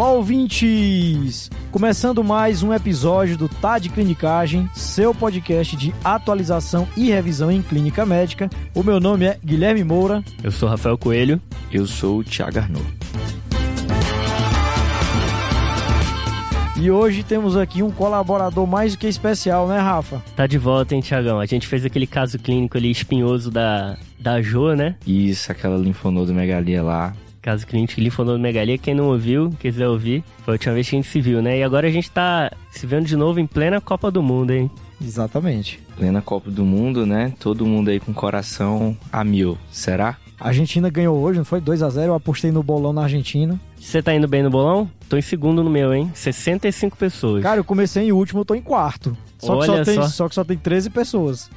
Olá, ouvintes! Começando mais um episódio do Tá de Clinicagem, seu podcast de atualização e revisão em clínica médica. O meu nome é Guilherme Moura. Eu sou Rafael Coelho. Eu sou o Thiago Arnaud. E hoje temos aqui um colaborador mais do que especial, né, Rafa? Tá de volta, hein, Tiagão? A gente fez aquele caso clínico ali espinhoso da, da Jo, né? Isso, aquela linfonodomegalia lá. Caso clínico de linfonodomegalia, quem não ouviu, quiser ouvir, foi a última vez que a gente se viu, né? E agora a gente tá se vendo de novo em plena Copa do Mundo, hein? Exatamente. Plena Copa do Mundo, né? Todo mundo aí com coração a mil. Será? A Argentina ganhou hoje, não foi? 2 a 0 Eu apostei no bolão na Argentina. Você tá indo bem no bolão? Tô em segundo no meu, hein? 65 pessoas. Cara, eu comecei em último, eu tô em quarto. Só, que só, tem, só. só que só tem 13 pessoas.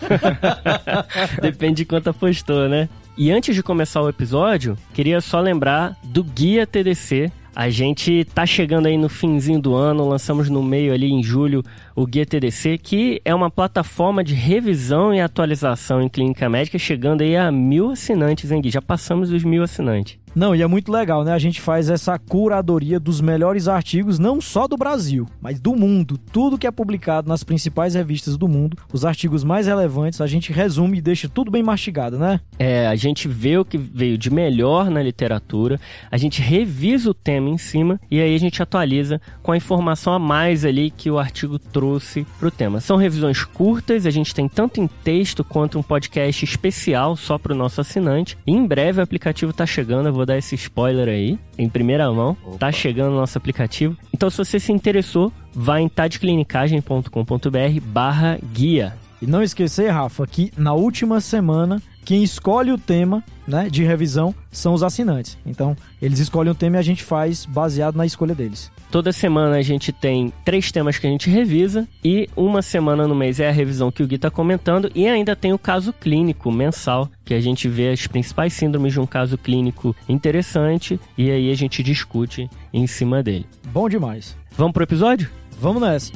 Depende de quanto apostou, né? E antes de começar o episódio, queria só lembrar do Guia TDC. A gente tá chegando aí no finzinho do ano, lançamos no meio ali em julho o Guia TDC, que é uma plataforma de revisão e atualização em clínica médica, chegando aí a mil assinantes, hein, Gui? Já passamos os mil assinantes. Não, e é muito legal, né? A gente faz essa curadoria dos melhores artigos, não só do Brasil, mas do mundo. Tudo que é publicado nas principais revistas do mundo, os artigos mais relevantes, a gente resume e deixa tudo bem mastigado, né? É, a gente vê o que veio de melhor na literatura, a gente revisa o tema em cima e aí a gente atualiza com a informação a mais ali que o artigo trouxe para o tema. São revisões curtas, a gente tem tanto em texto quanto um podcast especial só para o nosso assinante. E em breve o aplicativo está chegando, eu vou dar esse spoiler aí, em primeira mão. Opa. Tá chegando no nosso aplicativo. Então, se você se interessou, vá em tadeclinicagem.com.br barra guia. E não esquecer, Rafa, que na última semana quem escolhe o tema né, de revisão são os assinantes. Então, eles escolhem o tema e a gente faz baseado na escolha deles. Toda semana a gente tem três temas que a gente revisa e uma semana no mês é a revisão que o Gui está comentando e ainda tem o caso clínico mensal, que a gente vê as principais síndromes de um caso clínico interessante e aí a gente discute em cima dele. Bom demais. Vamos pro episódio? Vamos nessa.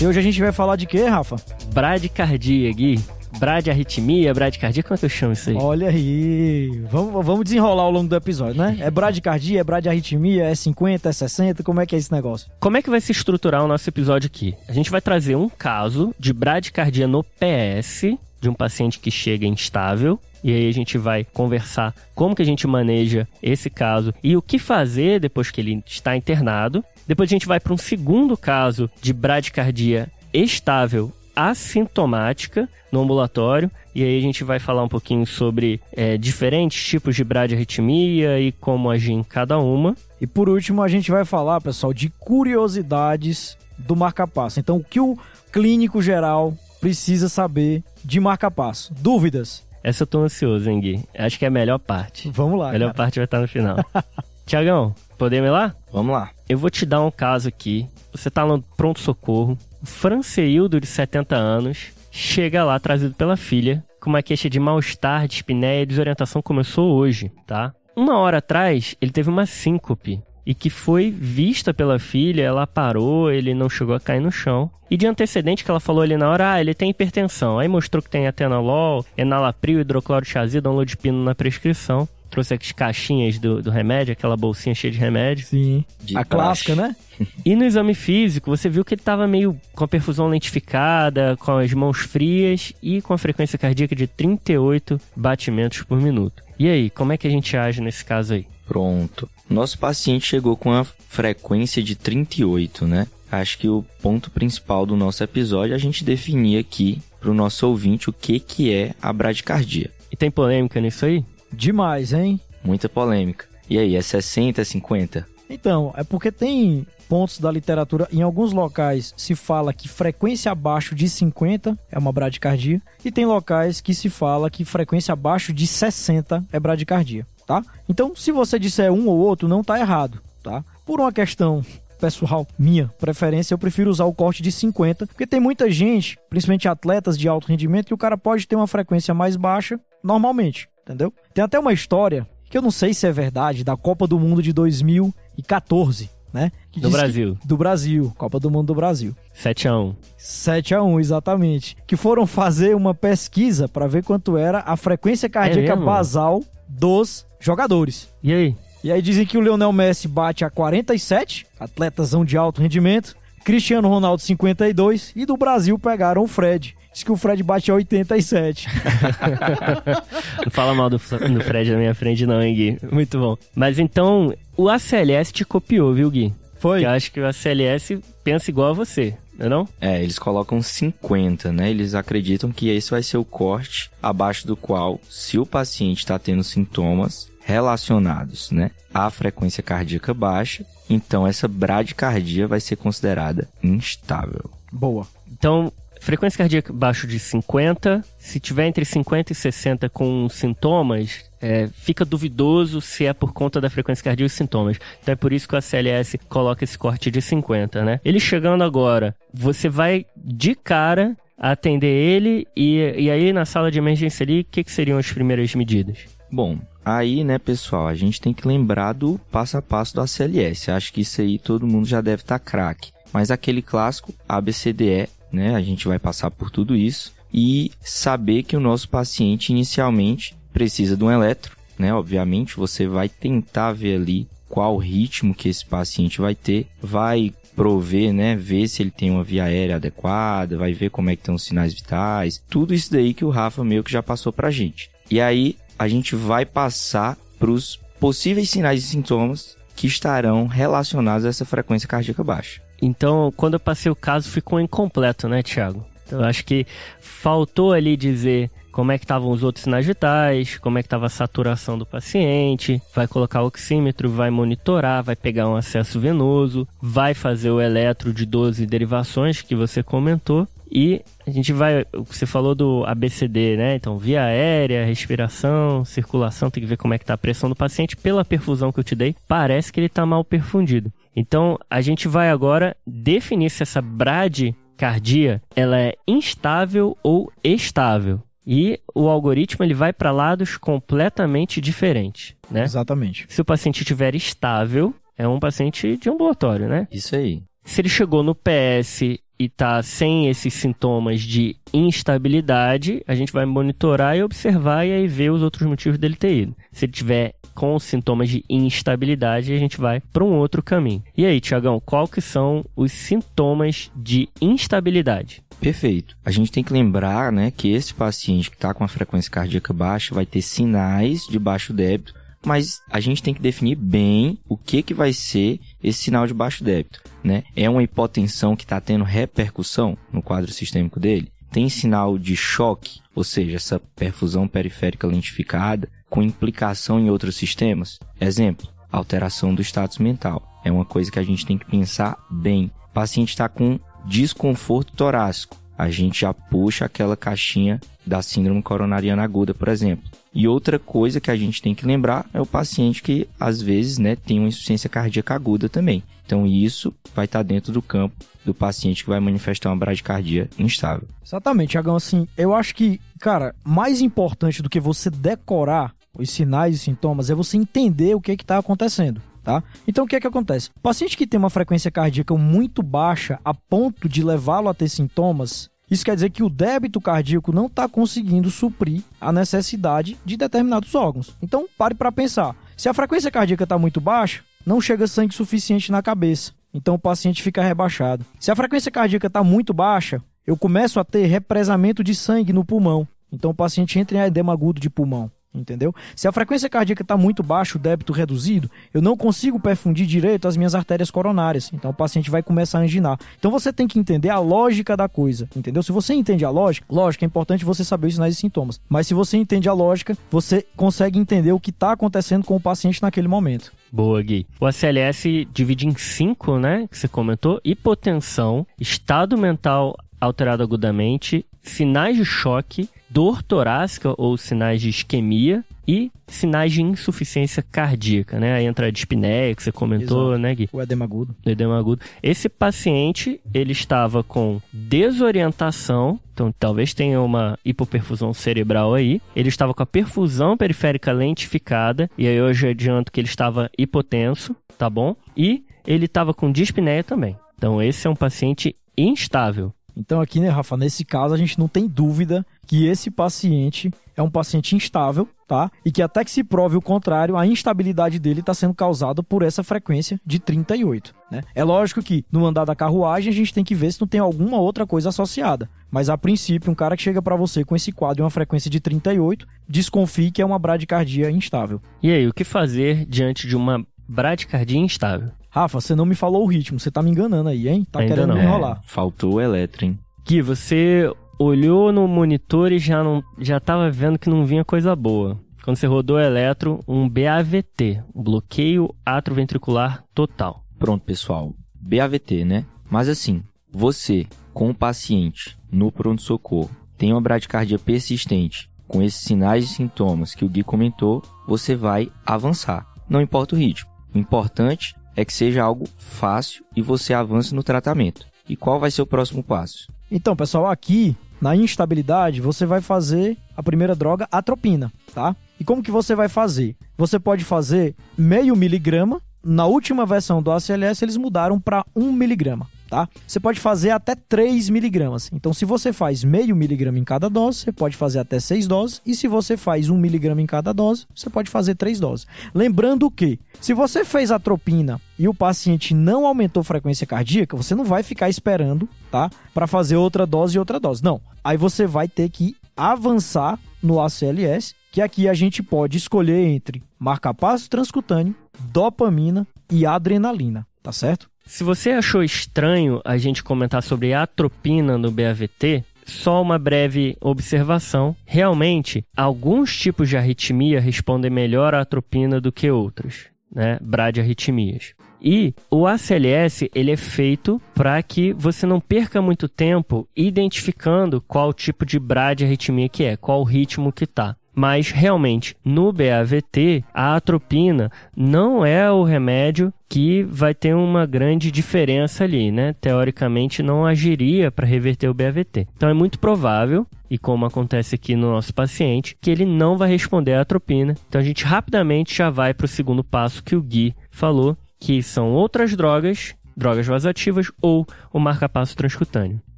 E hoje a gente vai falar de quê, Rafa? Bradicardia, Gui. Bradiarritmia, bradicardia, como é que eu chamo isso aí? Olha aí, vamos, vamos desenrolar ao longo do episódio, né? É bradicardia, é bradiarritmia, é 50, é 60, como é que é esse negócio? Como é que vai se estruturar o nosso episódio aqui? A gente vai trazer um caso de bradicardia no PS, de um paciente que chega instável, e aí a gente vai conversar como que a gente maneja esse caso e o que fazer depois que ele está internado. Depois a gente vai para um segundo caso de bradicardia estável assintomática no ambulatório. E aí a gente vai falar um pouquinho sobre é, diferentes tipos de bradiarritmia e como agir em cada uma. E por último, a gente vai falar, pessoal, de curiosidades do marca-passo. Então, o que o clínico geral precisa saber de marca-passo? Dúvidas? Essa eu tô ansioso, hein, Gui? Acho que é a melhor parte. Vamos lá. A melhor cara. parte vai estar no final. Tiagão, podemos ir lá? Vamos lá. Eu vou te dar um caso aqui. Você tá no pronto-socorro. O Franceildo, de 70 anos, chega lá trazido pela filha com uma queixa de mal-estar, de espinéia e desorientação começou hoje, tá? Uma hora atrás, ele teve uma síncope e que foi vista pela filha, ela parou, ele não chegou a cair no chão. E de antecedente que ela falou ali na hora, ah, ele tem hipertensão. Aí mostrou que tem atenolol, enalapril, hidroclorotiazida, amlodipino na prescrição trouxe as caixinhas do, do remédio, aquela bolsinha cheia de remédio. Sim. De a clássica, né? E no exame físico, você viu que ele estava meio com a perfusão lentificada, com as mãos frias e com a frequência cardíaca de 38 batimentos por minuto. E aí, como é que a gente age nesse caso aí? Pronto. Nosso paciente chegou com a frequência de 38, né? Acho que o ponto principal do nosso episódio é a gente definir aqui para o nosso ouvinte o que, que é a bradicardia. E tem polêmica nisso aí? Demais, hein? Muita polêmica. E aí, é 60, é 50? Então, é porque tem pontos da literatura, em alguns locais se fala que frequência abaixo de 50 é uma bradicardia, e tem locais que se fala que frequência abaixo de 60 é bradicardia, tá? Então, se você disser um ou outro, não tá errado, tá? Por uma questão pessoal, minha preferência, eu prefiro usar o corte de 50, porque tem muita gente, principalmente atletas de alto rendimento, que o cara pode ter uma frequência mais baixa normalmente, entendeu? Tem até uma história que eu não sei se é verdade, da Copa do Mundo de 2014, né? Que No diz que- Brasil. do Brasil, Copa do Mundo do Brasil. 7x1. 7 a 1 exatamente. Que foram fazer uma pesquisa para ver quanto era a frequência cardíaca mesmo? basal dos jogadores. E aí? E aí dizem que o Lionel Messi bate a 47, atletazão de alto rendimento. Cristiano Ronaldo 52 e do Brasil pegaram o Fred. Diz que o Fred bate a 87. Não fala mal do, do Fred na minha frente, não, hein, Gui? Muito bom. Mas então, o ACLS te copiou, viu, Gui? Foi? Eu acho que o ACLS pensa igual a você, não é não? É, eles colocam 50, né? Eles acreditam que esse vai ser o corte abaixo do qual, se o paciente está tendo sintomas relacionados, né, à frequência cardíaca baixa, então essa bradicardia vai ser considerada instável. Boa. Então, frequência cardíaca abaixo de 50, se tiver entre 50 e 60 com sintomas, é, fica duvidoso se é por conta da frequência cardíaca e sintomas. Então é por isso que o ACLS coloca esse corte de 50, né? Ele chegando agora, você vai de cara atender ele e, e aí na sala de emergência ali, o que, que seriam as primeiras medidas? Bom, aí, né, pessoal, a gente tem que lembrar do passo a passo do ACLS. Acho que isso aí todo mundo já deve estar craque. Mas aquele clássico ABCDE, né, a gente vai passar por tudo isso e saber que o nosso paciente inicialmente precisa de um eletro, né? Obviamente, você vai tentar ver ali qual ritmo que esse paciente vai ter, vai prover, né, ver se ele tem uma via aérea adequada, vai ver como é que estão os sinais vitais, tudo isso daí que o Rafa meio que já passou pra gente. E aí a gente vai passar para os possíveis sinais e sintomas que estarão relacionados a essa frequência cardíaca baixa. Então, quando eu passei o caso, ficou incompleto, né, Thiago? Então, eu acho que faltou ali dizer como é que estavam os outros sinais vitais, como é que estava a saturação do paciente, vai colocar o oxímetro, vai monitorar, vai pegar um acesso venoso, vai fazer o eletro de 12 derivações que você comentou e a gente vai, o que você falou do ABCD, né? Então, via aérea, respiração, circulação, tem que ver como é que tá a pressão do paciente. Pela perfusão que eu te dei, parece que ele tá mal perfundido. Então, a gente vai agora definir se essa bradicardia, ela é instável ou estável. E o algoritmo ele vai para lados completamente diferentes, né? Exatamente. Se o paciente estiver estável, é um paciente de ambulatório, né? Isso aí. Se ele chegou no PS e tá sem esses sintomas de instabilidade, a gente vai monitorar e observar e aí ver os outros motivos dele ter ido. Se ele tiver com sintomas de instabilidade, a gente vai para um outro caminho. E aí, Tiagão, qual que são os sintomas de instabilidade? Perfeito. A gente tem que lembrar, né, que esse paciente que está com a frequência cardíaca baixa vai ter sinais de baixo débito, mas a gente tem que definir bem o que que vai ser esse sinal de baixo débito, né? É uma hipotensão que está tendo repercussão no quadro sistêmico dele? Tem sinal de choque, ou seja, essa perfusão periférica lentificada com implicação em outros sistemas? Exemplo, alteração do status mental. É uma coisa que a gente tem que pensar bem. O paciente está com desconforto torácico. A gente já puxa aquela caixinha da síndrome coronariana aguda, por exemplo. E outra coisa que a gente tem que lembrar é o paciente que às vezes, né, tem uma insuficiência cardíaca aguda também. Então isso vai estar dentro do campo do paciente que vai manifestar uma bradicardia instável. Exatamente, Tiagão. Assim, eu acho que, cara, mais importante do que você decorar os sinais e sintomas é você entender o que está acontecendo. Tá? Então o que é que acontece? O paciente que tem uma frequência cardíaca muito baixa a ponto de levá-lo a ter sintomas, isso quer dizer que o débito cardíaco não está conseguindo suprir a necessidade de determinados órgãos. Então pare para pensar. Se a frequência cardíaca está muito baixa, não chega sangue suficiente na cabeça. Então o paciente fica rebaixado. Se a frequência cardíaca está muito baixa, eu começo a ter represamento de sangue no pulmão. Então o paciente entra em edema agudo de pulmão. Entendeu? Se a frequência cardíaca está muito baixa, o débito reduzido, eu não consigo perfundir direito as minhas artérias coronárias. Então o paciente vai começar a anginar. Então você tem que entender a lógica da coisa. Entendeu? Se você entende a lógica, lógico, é importante você saber os sinais e sintomas. Mas se você entende a lógica, você consegue entender o que está acontecendo com o paciente naquele momento. Boa, Gui. O ACLS divide em cinco, né? Que você comentou: hipotensão, estado mental alterado agudamente, sinais de choque, dor torácica ou sinais de isquemia e sinais de insuficiência cardíaca, né? Aí entra a dispneia, que você comentou, Exato. né, Gui? O edema agudo. do edema agudo. Esse paciente, ele estava com desorientação, então talvez tenha uma hipoperfusão cerebral aí. Ele estava com a perfusão periférica lentificada, e aí eu já adianto que ele estava hipotenso, tá bom? E ele estava com dispneia também. Então esse é um paciente instável. Então aqui, né, Rafa, nesse caso a gente não tem dúvida que esse paciente é um paciente instável, tá? E que até que se prove o contrário, a instabilidade dele está sendo causada por essa frequência de 38, né? É lógico que no andar da carruagem a gente tem que ver se não tem alguma outra coisa associada. Mas a princípio, um cara que chega para você com esse quadro e uma frequência de 38, desconfie que é uma bradicardia instável. E aí, o que fazer diante de uma bradicardia instável? Rafa, você não me falou o ritmo, você tá me enganando aí, hein? Tá Ainda querendo não. me enrolar. É, faltou o eletro, hein? Gui, você olhou no monitor e já não já estava vendo que não vinha coisa boa. Quando você rodou o eletro, um BAVT, um bloqueio atroventricular total. Pronto, pessoal. BAVT, né? Mas assim, você, com o paciente no pronto-socorro, tem uma bradicardia persistente, com esses sinais e sintomas que o Gui comentou, você vai avançar. Não importa o ritmo. O importante é que seja algo fácil e você avance no tratamento. E qual vai ser o próximo passo? Então, pessoal, aqui na instabilidade você vai fazer a primeira droga, atropina, tá? E como que você vai fazer? Você pode fazer meio miligrama. Na última versão do ACLS eles mudaram para um miligrama, tá? Você pode fazer até 3 miligramas. Então, se você faz meio miligrama em cada dose, você pode fazer até 6 doses. E se você faz um miligrama em cada dose, você pode fazer 3 doses. Lembrando que, se você fez atropina e o paciente não aumentou a frequência cardíaca, você não vai ficar esperando, tá? Para fazer outra dose e outra dose. Não. Aí você vai ter que avançar no ACLS, que aqui a gente pode escolher entre marcapasso transcutâneo, dopamina e adrenalina, tá certo? Se você achou estranho a gente comentar sobre atropina no BAVT, só uma breve observação. Realmente, alguns tipos de arritmia respondem melhor à atropina do que outros, né? Bradiarritmias. E o ACLS ele é feito para que você não perca muito tempo identificando qual tipo de bradiarritmia que é, qual ritmo que tá. Mas realmente, no BAVT, a atropina não é o remédio que vai ter uma grande diferença ali, né? Teoricamente não agiria para reverter o BAVT. Então é muito provável, e como acontece aqui no nosso paciente, que ele não vai responder à atropina. Então a gente rapidamente já vai para o segundo passo que o Gui falou, que são outras drogas, drogas vasoativas ou o marcapasso transcutâneo.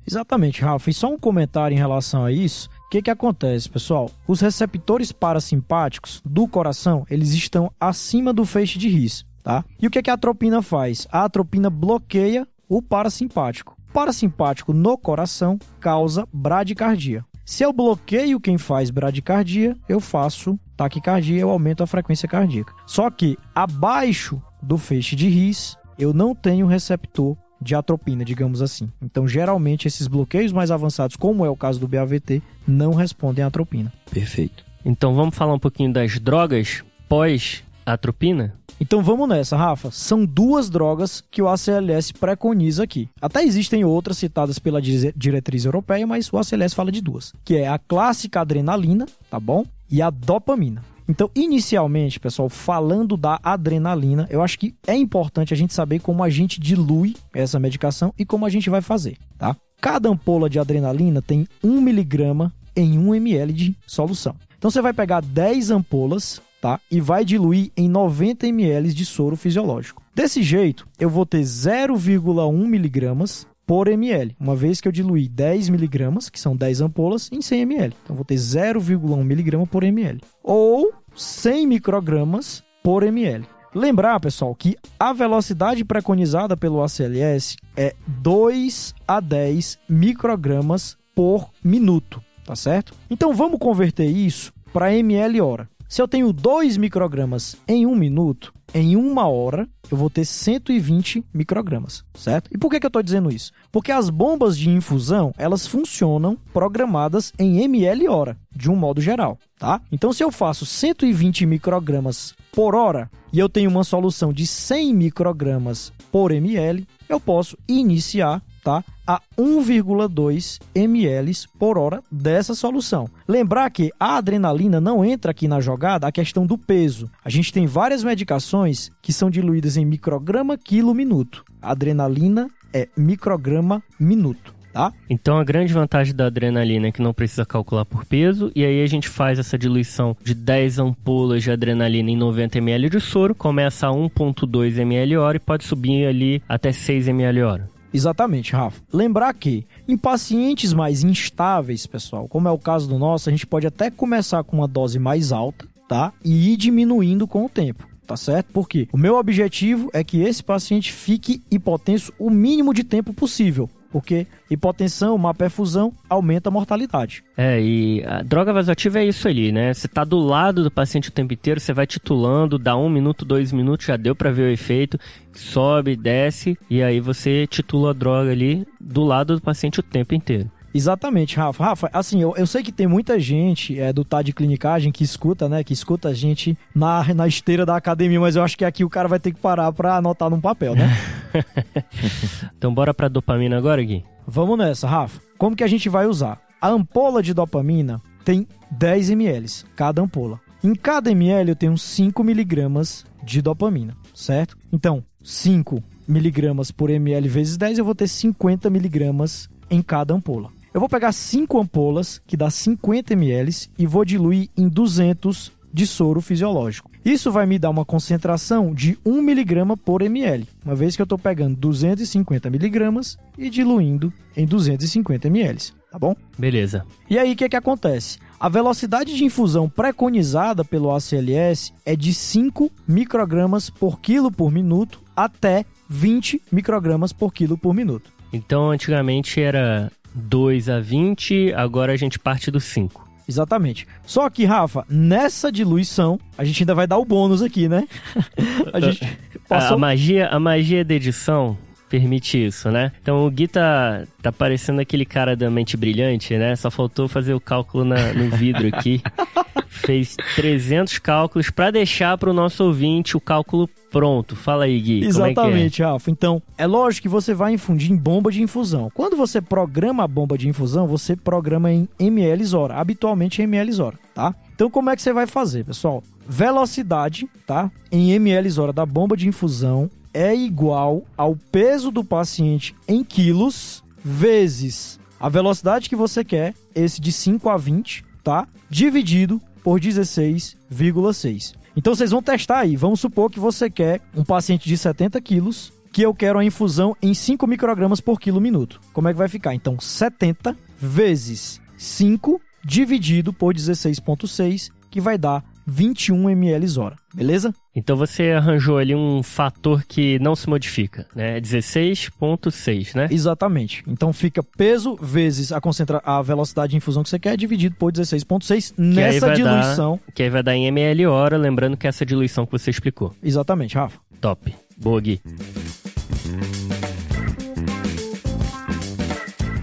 Exatamente, Rafa. E só um comentário em relação a isso. Que, que acontece, pessoal? Os receptores parasimpáticos do coração, eles estão acima do feixe de His, tá? E o que, que a atropina faz? A atropina bloqueia o parasimpático. O parasimpático no coração causa bradicardia. Se eu bloqueio quem faz bradicardia, eu faço taquicardia, eu aumento a frequência cardíaca. Só que abaixo do feixe de His, eu não tenho receptor de atropina, digamos assim. Então, geralmente, esses bloqueios mais avançados, como é o caso do BAVT, não respondem à atropina. Perfeito. Então vamos falar um pouquinho das drogas pós-atropina? Então vamos nessa, Rafa. São duas drogas que o ACLS preconiza aqui. Até existem outras citadas pela diretriz europeia, mas o ACLS fala de duas, que é a clássica adrenalina, tá bom? E a dopamina. Então, inicialmente, pessoal, falando da adrenalina, eu acho que é importante a gente saber como a gente dilui essa medicação e como a gente vai fazer, tá? Cada ampola de adrenalina tem 1 miligrama em 1 ml de solução. Então, você vai pegar 10 ampolas, tá? E vai diluir em 90 ml de soro fisiológico. Desse jeito, eu vou ter 0,1 miligramas por ml, uma vez que eu diluí 10 miligramas, que são 10 ampolas, em 100 ml. Então, vou ter 0,1 miligrama por ml. Ou 100 microgramas por ml. Lembrar, pessoal, que a velocidade preconizada pelo ACLS é 2 a 10 microgramas por minuto, tá certo? Então, vamos converter isso para ml hora. Se eu tenho 2 microgramas em um minuto, em uma hora eu vou ter 120 microgramas, certo? E por que, que eu estou dizendo isso? Porque as bombas de infusão, elas funcionam programadas em ml hora, de um modo geral, tá? Então, se eu faço 120 microgramas por hora e eu tenho uma solução de 100 microgramas por ml, eu posso iniciar, tá? A 1,2 ml por hora dessa solução. Lembrar que a adrenalina não entra aqui na jogada a questão do peso. A gente tem várias medicações que são diluídas em micrograma quilo minuto. A adrenalina é micrograma minuto. Tá? Então a grande vantagem da adrenalina é que não precisa calcular por peso, e aí a gente faz essa diluição de 10 ampolas de adrenalina em 90 ml de soro, começa a 1.2 ml hora e pode subir ali até 6 ml hora. Exatamente, Rafa. Lembrar que em pacientes mais instáveis, pessoal, como é o caso do nosso, a gente pode até começar com uma dose mais alta, tá? E ir diminuindo com o tempo tá certo? Porque o meu objetivo é que esse paciente fique hipotenso o mínimo de tempo possível porque hipotensão, má perfusão aumenta a mortalidade. É, e a droga vasoativa é isso ali, né? Você tá do lado do paciente o tempo inteiro, você vai titulando, dá um minuto, dois minutos, já deu para ver o efeito, sobe, desce, e aí você titula a droga ali do lado do paciente o tempo inteiro. Exatamente, Rafa. Rafa, assim, eu, eu sei que tem muita gente é, do TAD de clinicagem que escuta, né? Que escuta a gente na, na esteira da academia, mas eu acho que aqui o cara vai ter que parar pra anotar num papel, né? então bora pra dopamina agora, Gui? Vamos nessa, Rafa. Como que a gente vai usar? A ampola de dopamina tem 10 ml, cada ampola. Em cada ml eu tenho 5 miligramas de dopamina, certo? Então, 5 miligramas por ml vezes 10, eu vou ter 50 miligramas em cada ampola. Eu vou pegar 5 ampolas, que dá 50 ml, e vou diluir em 200 de soro fisiológico. Isso vai me dar uma concentração de 1 mg por ml, uma vez que eu estou pegando 250 mg e diluindo em 250 ml, tá bom? Beleza. E aí o que, que acontece? A velocidade de infusão preconizada pelo ACLS é de 5 microgramas por quilo por minuto até 20 microgramas por quilo por minuto. Então antigamente era 2 a 20, agora a gente parte do 5. Exatamente. Só que, Rafa, nessa diluição, a gente ainda vai dar o bônus aqui, né? a gente passou... a, magia, a magia da edição permite isso, né? Então o Gui tá, tá parecendo aquele cara da mente brilhante, né? Só faltou fazer o cálculo na, no vidro aqui. Fez 300 cálculos para deixar para o nosso ouvinte o cálculo pronto. Fala aí, Gui. Exatamente, é é? Rafa. Então, é lógico que você vai infundir em bomba de infusão. Quando você programa a bomba de infusão, você programa em ml hora, habitualmente em ml hora, tá? Então, como é que você vai fazer, pessoal? Velocidade, tá? Em ml hora da bomba de infusão é igual ao peso do paciente em quilos vezes a velocidade que você quer, esse de 5 a 20, tá? Dividido por 16,6. Então vocês vão testar aí. Vamos supor que você quer um paciente de 70 quilos que eu quero a infusão em 5 microgramas por quilo minuto. Como é que vai ficar? Então 70 vezes 5 dividido por 16,6, que vai dar 21 ml hora, beleza? Então você arranjou ali um fator que não se modifica, né? 16.6, né? Exatamente. Então fica peso vezes a, concentra a velocidade de infusão que você quer dividido por 16.6 nessa diluição. Dar, que aí vai dar em ml hora, lembrando que é essa diluição que você explicou. Exatamente, Rafa. Top. Boa, Gui.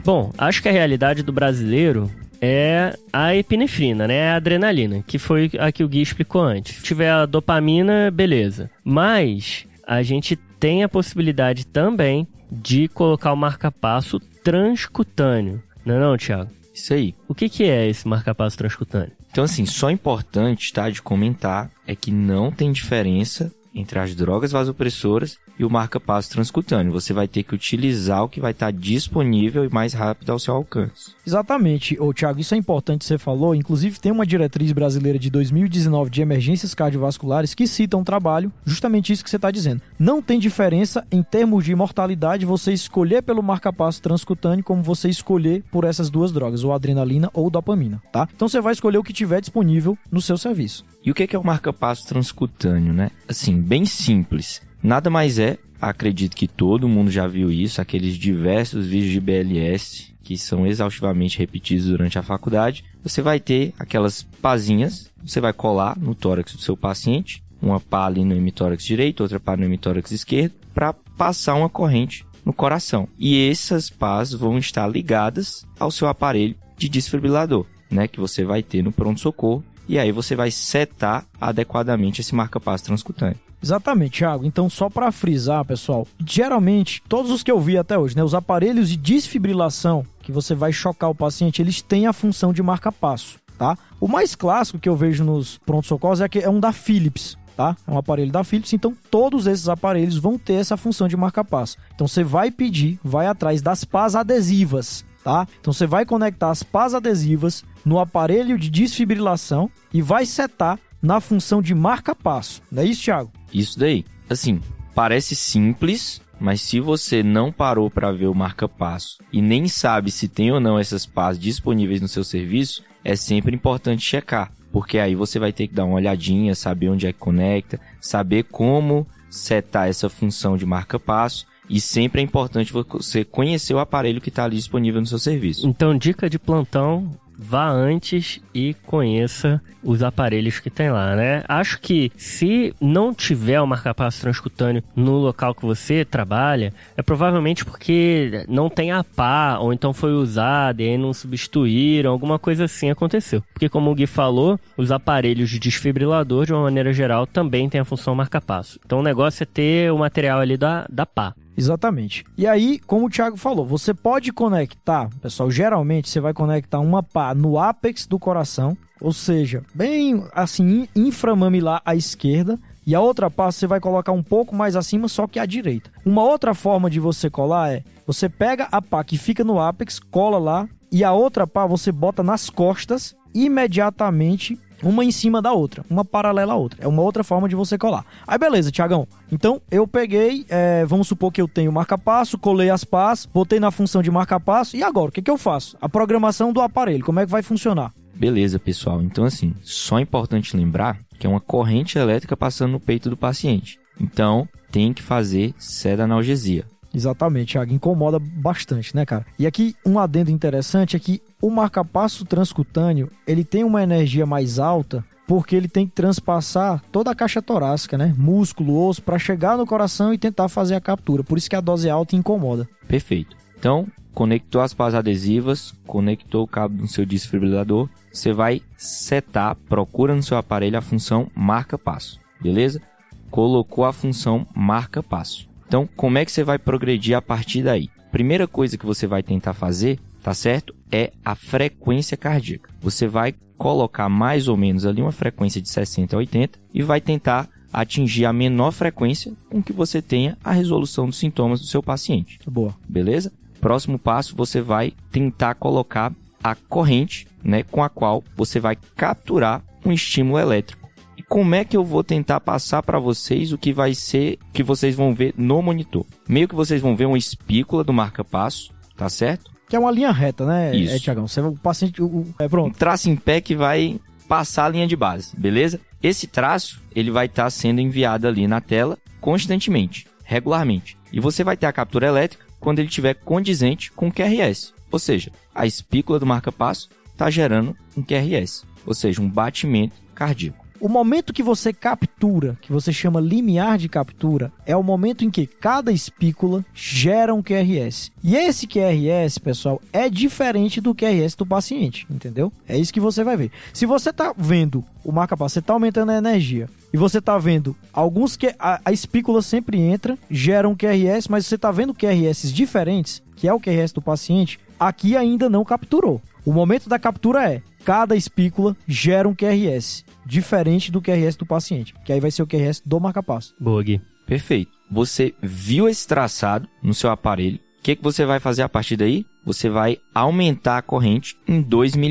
Bom, acho que a realidade do brasileiro é a epinefrina, né? A adrenalina, que foi a que o Gui explicou antes. Se tiver a dopamina, beleza. Mas a gente tem a possibilidade também de colocar o marca-passo transcutâneo. Não é não, Thiago? Isso aí. O que, que é esse marca-passo transcutâneo? Então, assim, só importante, tá, de comentar é que não tem diferença entre as drogas vasopressoras e o marca-passo transcutâneo. Você vai ter que utilizar o que vai estar disponível e mais rápido ao seu alcance. Exatamente, ô Thiago, isso é importante você falou. Inclusive, tem uma diretriz brasileira de 2019 de emergências cardiovasculares que cita um trabalho, justamente isso que você está dizendo. Não tem diferença em termos de mortalidade você escolher pelo marca-passo transcutâneo como você escolher por essas duas drogas, ou adrenalina ou dopamina, tá? Então você vai escolher o que tiver disponível no seu serviço. E o que é o marca-passo transcutâneo, né? Assim, bem simples. Nada mais é, acredito que todo mundo já viu isso, aqueles diversos vídeos de BLS que são exaustivamente repetidos durante a faculdade. Você vai ter aquelas pazinhas, você vai colar no tórax do seu paciente, uma pá ali no hemitórax direito, outra pá no hemitórax esquerdo, para passar uma corrente no coração. E essas pás vão estar ligadas ao seu aparelho de desfibrilador, né, que você vai ter no pronto-socorro e aí você vai setar adequadamente esse marca-passo transcutâneo. Exatamente, Thiago. Então, só para frisar, pessoal, geralmente, todos os que eu vi até hoje, né, os aparelhos de desfibrilação que você vai chocar o paciente, eles têm a função de marca-passo, tá? O mais clássico que eu vejo nos pronto-socorros é, que é um da Philips, tá? É um aparelho da Philips, então todos esses aparelhos vão ter essa função de marca-passo. Então, você vai pedir, vai atrás das pás adesivas, tá? Então, você vai conectar as pás adesivas no aparelho de desfibrilação e vai setar na função de marca-passo. Não é isso, Thiago? Isso daí. Assim, parece simples, mas se você não parou para ver o marca-passo e nem sabe se tem ou não essas pás disponíveis no seu serviço, é sempre importante checar, porque aí você vai ter que dar uma olhadinha, saber onde é que conecta, saber como setar essa função de marca-passo e sempre é importante você conhecer o aparelho que está ali disponível no seu serviço. Então, dica de plantão, vá antes e conheça os aparelhos que tem lá, né? Acho que se não tiver o marca-passo transcutâneo no local que você trabalha, é provavelmente porque não tem a pá, ou então foi usado e aí não substituíram, alguma coisa assim aconteceu. Porque como o Gui falou, os aparelhos de desfibrilador, de uma maneira geral, também tem a função marca-passo. Então o negócio é ter o material ali da, da pá. Exatamente. E aí, como o Thiago falou, você pode conectar, pessoal, geralmente você vai conectar uma pá no ápex do coração, ou seja, bem assim, inframamilar à esquerda, e a outra pá você vai colocar um pouco mais acima, só que à direita. Uma outra forma de você colar é, você pega a pá que fica no ápex, cola lá, e a outra pá você bota nas costas imediatamente uma em cima da outra, uma paralela à outra. É uma outra forma de você colar. Aí beleza, Tiagão. Então eu peguei, é, vamos supor que eu tenho marca-passo, colei as pás, botei na função de marca-passo e agora o que, que eu faço? A programação do aparelho, como é que vai funcionar? Beleza, pessoal. Então assim, só é importante lembrar que é uma corrente elétrica passando no peito do paciente. Então tem que fazer analgesia. Exatamente, Thiago. Incomoda bastante, né, cara? E aqui um adendo interessante é que o marcapasso transcutâneo, ele tem uma energia mais alta porque ele tem que transpassar toda a caixa torácica, né? Músculo, osso, para chegar no coração e tentar fazer a captura. Por isso que a dose alta incomoda. Perfeito. Então, conectou as pás adesivas, conectou o cabo no seu desfibrilador, você vai setar, procura no seu aparelho a função marca-passo, beleza? Colocou a função marca-passo. Então, como é que você vai progredir a partir daí? Primeira coisa que você vai tentar fazer, tá certo? É a frequência cardíaca. Você vai colocar mais ou menos ali uma frequência de 60 a 80 e vai tentar atingir a menor frequência com que você tenha a resolução dos sintomas do seu paciente. Boa. Beleza? Próximo passo, você vai tentar colocar a corrente, né, com a qual você vai capturar um estímulo elétrico como é que eu vou tentar passar para vocês o que vai ser que vocês vão ver no monitor. Meio que vocês vão ver uma espícula do marca-passo, tá certo? Que é uma linha reta, né, Isso. é, Tiagão? Você, o paciente, o, é pronto. Um traço em pé que vai passar a linha de base, beleza? Esse traço, ele vai estar tá sendo enviado ali na tela constantemente, regularmente. E você vai ter a captura elétrica quando ele estiver condizente com o QRS. Ou seja, a espícula do marca-passo está gerando um QRS, ou seja, um batimento cardíaco. O momento que você captura, que você chama limiar de captura, é o momento em que cada espícula gera um QRS. E esse QRS, pessoal, é diferente do QRS do paciente, entendeu? É isso que você vai ver. Se você está vendo o marca-passo, você está aumentando a energia, e você está vendo alguns que a, a espícula sempre entra, gera um QRS, mas você está vendo QRS diferentes, que é o QRS do paciente, aqui ainda não capturou. O momento da captura é cada espícula gera um QRS diferente do QRS do paciente, que aí vai ser o QRS do marca-passo. Boa, Gui. Perfeito. Você viu esse traçado no seu aparelho. O que, que você vai fazer a partir daí? Você vai aumentar a corrente em 2 mA.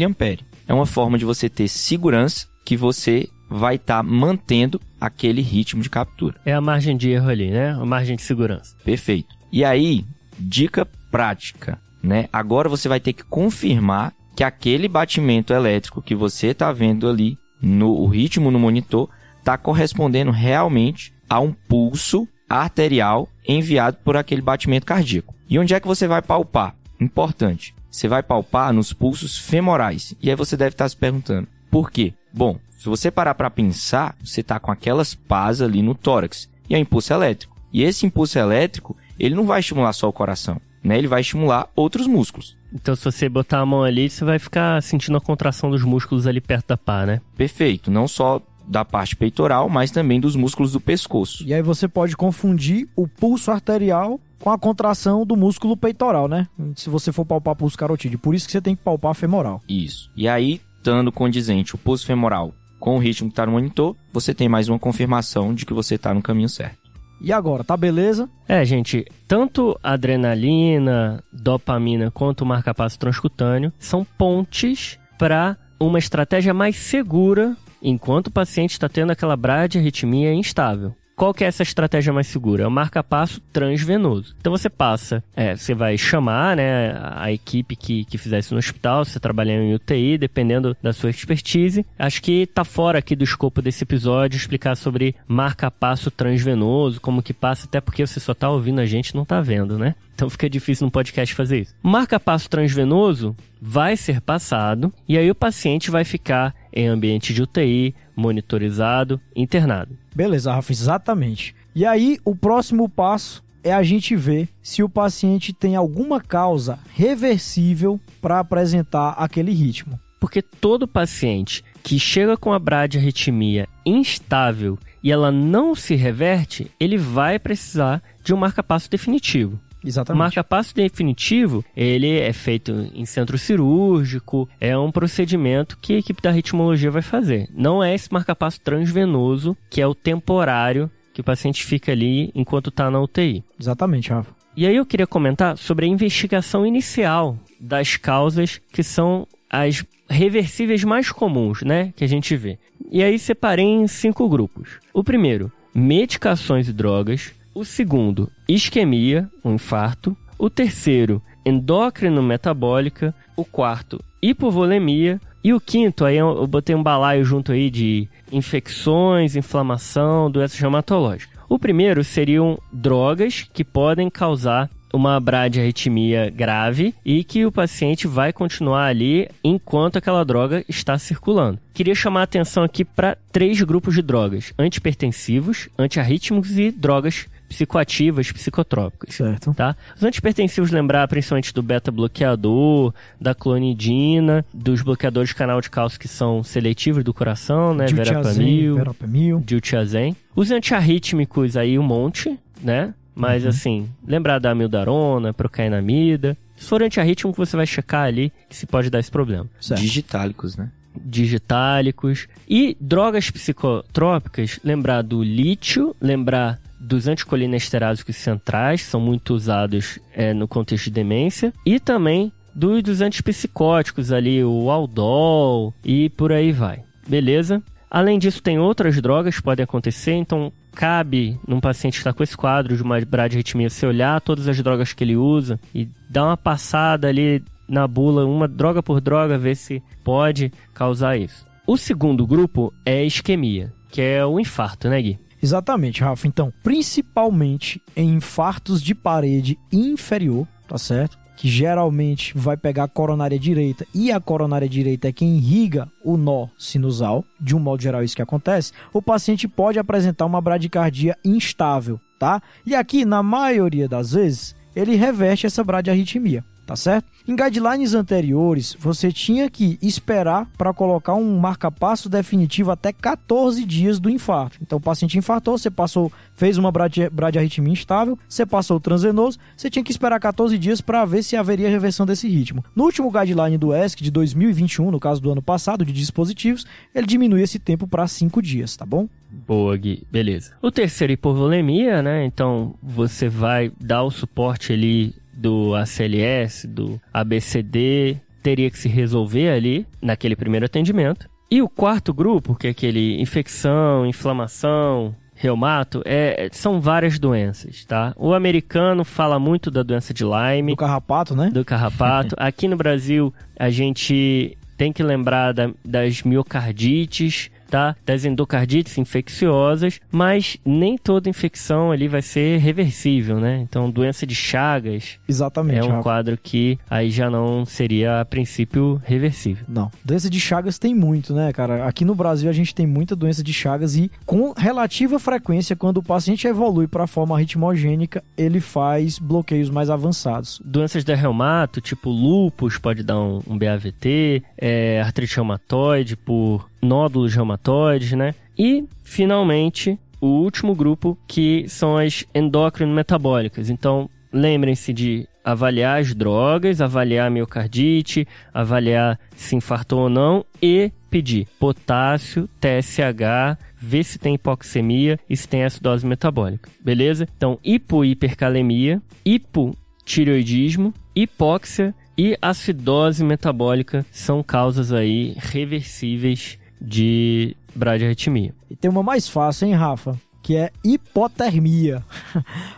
É uma forma de você ter segurança que você vai estar tá mantendo aquele ritmo de captura. É a margem de erro ali, né? A margem de segurança. Perfeito. E aí, dica prática, né? Agora você vai ter que confirmar que aquele batimento elétrico que você está vendo ali no o ritmo no monitor está correspondendo realmente a um pulso arterial enviado por aquele batimento cardíaco. E onde é que você vai palpar? Importante. Você vai palpar nos pulsos femorais. E aí você deve estar se perguntando, por quê? Bom, se você parar para pensar, você está com aquelas pás ali no tórax e é impulso elétrico. E esse impulso elétrico, ele não vai estimular só o coração. Né? Ele vai estimular outros músculos. Então, se você botar a mão ali, você vai ficar sentindo a contração dos músculos ali perto da pá, né? Perfeito. Não só da parte peitoral, mas também dos músculos do pescoço. E aí você pode confundir o pulso arterial com a contração do músculo peitoral, né? Se você for palpar pulso carotídeo. Por isso que você tem que palpar femoral. Isso. E aí, estando condizente o pulso femoral com o ritmo que está no monitor, você tem mais uma confirmação de que você está no caminho certo. E agora, tá beleza? É, gente, tanto adrenalina, dopamina quanto o marcapasso transcutâneo são pontes para uma estratégia mais segura enquanto o paciente está tendo aquela bradiarritmia instável. Qual que é essa estratégia mais segura? É o marca-passo transvenoso. Então você passa, é, você vai chamar né, a equipe que, que fizesse no hospital, você trabalhando em UTI, dependendo da sua expertise. Acho que tá fora aqui do escopo desse episódio explicar sobre marca-passo transvenoso, como que passa, até porque você só tá ouvindo a gente não tá vendo, né? Então fica difícil no podcast fazer isso. Marca-passo transvenoso vai ser passado e aí o paciente vai ficar em ambiente de UTI, monitorizado, internado. Beleza, Rafa, exatamente. E aí, o próximo passo é a gente ver se o paciente tem alguma causa reversível para apresentar aquele ritmo. Porque todo paciente que chega com a bradiarritmia instável e ela não se reverte, ele vai precisar de um marcapasso definitivo. Exatamente. O marca-passo definitivo, ele é feito em centro cirúrgico, é um procedimento que a equipe da ritmologia vai fazer. Não é esse marca-passo transvenoso, que é o temporário que o paciente fica ali enquanto está na UTI. Exatamente, Rafa. E aí eu queria comentar sobre a investigação inicial das causas que são as reversíveis mais comuns, né, que a gente vê. E aí separei em cinco grupos. O primeiro, medicações e drogas. O segundo, isquemia, um infarto. O terceiro, endócrino metabólica. O quarto, hipovolemia. E o quinto, aí eu botei um balaio junto aí de infecções, inflamação, doenças reumatológicas. O primeiro seriam drogas que podem causar uma bradiarritmia grave e que o paciente vai continuar ali enquanto aquela droga está circulando. Queria chamar a atenção aqui para três grupos de drogas: antipertensivos, antiarrítmicos e drogas psicoativas, psicotrópicas. Certo. Tá? Os antipertensivos lembrar principalmente do beta-bloqueador, da clonidina, dos bloqueadores de canal de cálcio que são seletivos do coração, né? Verapamil, Verapamil. Diltiazem. Os antiarrítmicos aí um monte, né? Mas uhum. assim, lembrar da amildarona, procainamida. Se for antiarrítmico, você vai checar ali que se pode dar esse problema. Certo. Digitálicos, né? Digitálicos. E drogas psicotrópicas, lembrar do lítio, lembrar dos anticolinesterásicos centrais, são muito usados é, no contexto de demência, e também dos, dos antipsicóticos ali, o Aldol e por aí vai. Beleza? Além disso, tem outras drogas que podem acontecer, então cabe num paciente que está com esse quadro de uma bradiarritmia se olhar todas as drogas que ele usa e dar uma passada ali na bula, uma droga por droga, ver se pode causar isso. O segundo grupo é isquemia, que é o infarto, né, Gui? Exatamente, Rafa. Então, principalmente em infartos de parede inferior, tá certo? Que geralmente vai pegar a coronária direita e a coronária direita é quem irriga o nó sinusal. De um modo geral, isso que acontece. O paciente pode apresentar uma bradicardia instável, tá? E aqui, na maioria das vezes, ele reverte essa bradiarritmia tá certo? Em guidelines anteriores, você tinha que esperar para colocar um marca-passo definitivo até 14 dias do infarto. Então, o paciente infartou, você passou, fez uma bradiarritmia instável, você passou o transvenoso, você tinha que esperar 14 dias para ver se haveria reversão desse ritmo. No último guideline do ESC de 2021, no caso do ano passado, de dispositivos, ele diminui esse tempo para 5 dias, tá bom? Boa, Gui. Beleza. O terceiro, hipovolemia, né? Então, você vai dar o suporte ali do ACLS, do ABCD, teria que se resolver ali naquele primeiro atendimento. E o quarto grupo, que é aquele infecção, inflamação, reumato, é, são várias doenças, tá? O americano fala muito da doença de Lyme. Do carrapato, né? Do carrapato. Aqui no Brasil, a gente tem que lembrar da, das miocardites, tá? Das endocardites infecciosas, mas nem toda infecção ali vai ser reversível, né? Então, doença de Chagas Exatamente. é um Rafa. quadro que aí já não seria, a princípio, reversível. Não. Doença de Chagas tem muito, né, cara? Aqui no Brasil a gente tem muita doença de Chagas e com relativa frequência, quando o paciente evolui para a forma ritmogênica, ele faz bloqueios mais avançados. Doenças de reumato, tipo lúpus, pode dar um, um BAVT, é, artrite reumatoide por nódulos reumatoides, né? E, finalmente, o último grupo, que são as endócrino metabólicas. Então, lembrem-se de avaliar as drogas, avaliar a miocardite, avaliar se infartou ou não e pedir potássio, TSH, ver se tem hipoxemia e se tem acidose metabólica, beleza? Então, hipo e hipercalemia, hipotireoidismo, hipóxia e acidose metabólica são causas aí reversíveis de bradiarritmia. E tem uma mais fácil, hein, Rafa? Que é hipotermia.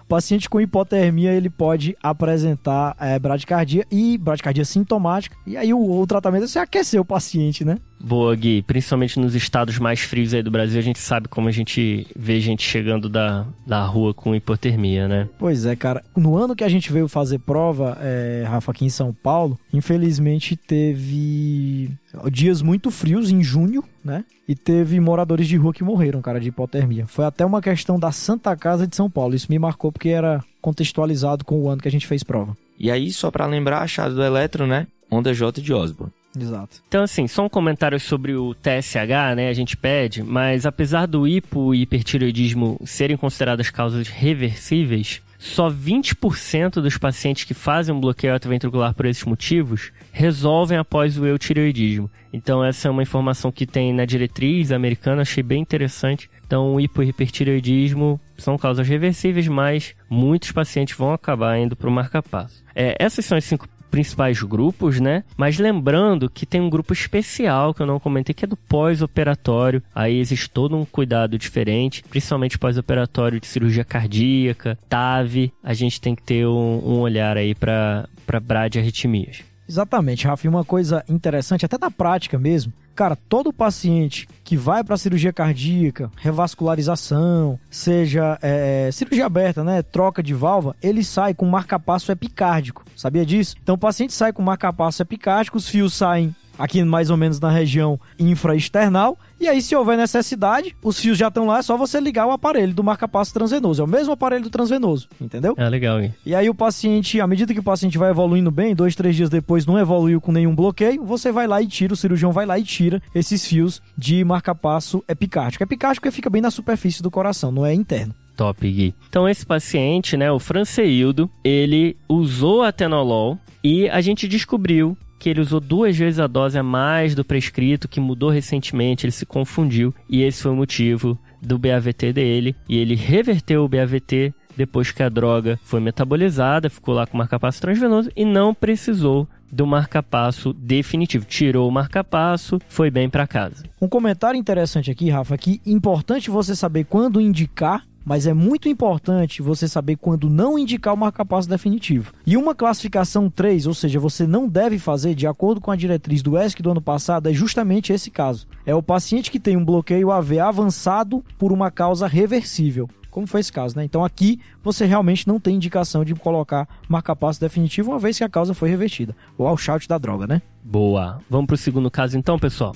o paciente com hipotermia ele pode apresentar é, bradicardia e bradicardia sintomática. E aí o, o tratamento é você aquecer o paciente, né? Boa, Gui. Principalmente nos estados mais frios aí do Brasil, a gente sabe como a gente vê gente chegando da, da rua com hipotermia, né? Pois é, cara. No ano que a gente veio fazer prova, é, Rafa, aqui em São Paulo, infelizmente teve dias muito frios em junho, né? E teve moradores de rua que morreram, cara, de hipotermia. Foi até uma questão da Santa Casa de São Paulo. Isso me marcou porque era contextualizado com o ano que a gente fez prova. E aí, só pra lembrar, a chave do elétron, né? Onda J de Osborne. Exato. Então, assim, só um comentário sobre o TSH, né? A gente pede, mas apesar do hipo e hipertireoidismo serem consideradas causas reversíveis, só 20% dos pacientes que fazem um bloqueio atrioventricular por esses motivos resolvem após o eutireoidismo. Então, essa é uma informação que tem na diretriz americana, achei bem interessante. Então, o hipo e hipertireoidismo são causas reversíveis, mas muitos pacientes vão acabar indo para o marca-passo. É, essas são as cinco principais grupos, né? Mas lembrando que tem um grupo especial que eu não comentei, que é do pós-operatório. Aí existe todo um cuidado diferente, principalmente pós-operatório de cirurgia cardíaca, TAV. A gente tem que ter um, um olhar aí para bradiarritmias. Exatamente, Rafa. Uma coisa interessante, até da prática mesmo, cara, todo paciente que vai para cirurgia cardíaca, revascularização, seja é, cirurgia aberta, né, troca de válvula, ele sai com marcapasso epicárdico. Sabia disso? Então o paciente sai com marcapasso epicárdico, os fios saem aqui mais ou menos na região infraesternal. E aí, se houver necessidade, os fios já estão lá, é só você ligar o aparelho do marcapasso transvenoso. É o mesmo aparelho do transvenoso, entendeu? É legal, hein? E aí o paciente, à medida que o paciente vai evoluindo bem, dois, três dias depois não evoluiu com nenhum bloqueio, você vai lá e tira, o cirurgião vai lá e tira esses fios de marcapasso epicárdico. Epicárdico é fica bem na superfície do coração, não é interno. Top, Gui. Então, esse paciente, né, o Franceildo, ele usou atenolol e a gente descobriu que ele usou duas vezes a dose a mais do prescrito, que mudou recentemente, ele se confundiu e esse foi o motivo do BAVT dele. E ele reverteu o BAVT depois que a droga foi metabolizada, ficou lá com marcapasso transvenoso e não precisou do marcapasso definitivo. Tirou o marcapasso, foi bem para casa. Um comentário interessante aqui, Rafa, que importante você saber quando indicar mas é muito importante você saber quando não indicar o marcapasso definitivo. E uma classificação 3, ou seja, você não deve fazer de acordo com a diretriz do ESC do ano passado, é justamente esse caso. É o paciente que tem um bloqueio AV avançado por uma causa reversível. Como foi esse caso, né? Então aqui você realmente não tem indicação de colocar marcapasso definitivo uma vez que a causa foi revertida. Ou ao shout da droga, né? Boa. Vamos pro segundo caso então, pessoal.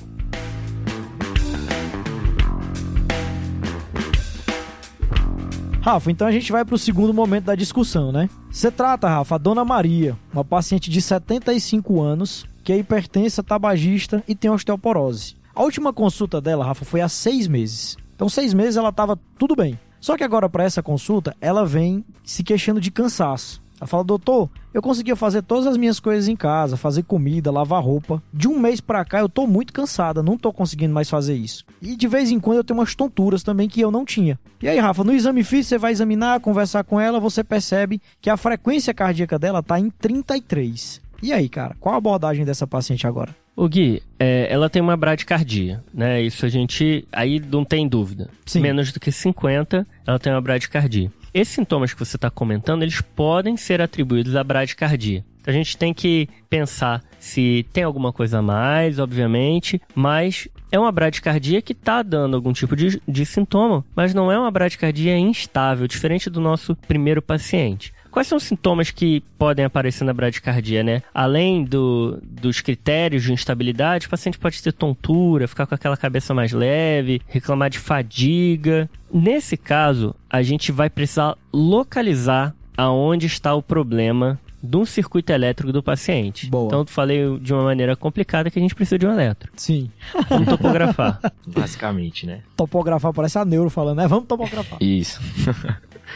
Rafa, então a gente vai para o segundo momento da discussão, né? Você trata, Rafa, a Dona Maria, uma paciente de 75 anos, que é hipertensa, tabagista e tem osteoporose. A última consulta dela, Rafa, foi há seis meses. Então, seis meses ela estava tudo bem. Só que agora, para essa consulta, ela vem se queixando de cansaço. Ela fala, doutor, eu conseguia fazer todas as minhas coisas em casa, fazer comida, lavar roupa. De um mês pra cá eu tô muito cansada, não tô conseguindo mais fazer isso. E de vez em quando eu tenho umas tonturas também que eu não tinha. E aí, Rafa, no exame físico você vai examinar, conversar com ela, você percebe que a frequência cardíaca dela tá em 33. E aí, cara, qual a abordagem dessa paciente agora? O Gui, é, ela tem uma bradicardia, né? Isso a gente. Aí não tem dúvida. Sim. Menos do que 50, ela tem uma bradicardia. Esses sintomas que você está comentando, eles podem ser atribuídos à bradicardia. Então, a gente tem que pensar se tem alguma coisa a mais, obviamente, mas é uma bradicardia que está dando algum tipo de, de sintoma, mas não é uma bradicardia instável, diferente do nosso primeiro paciente. Quais são os sintomas que podem aparecer na bradicardia, né? Além do, dos critérios de instabilidade, o paciente pode ter tontura, ficar com aquela cabeça mais leve, reclamar de fadiga. Nesse caso, a gente vai precisar localizar aonde está o problema do circuito elétrico do paciente. Boa. Então, eu falei de uma maneira complicada que a gente precisa de um eletro. Sim. Vamos topografar. Basicamente, né? Topografar parece a neuro falando, né? Vamos topografar. Isso.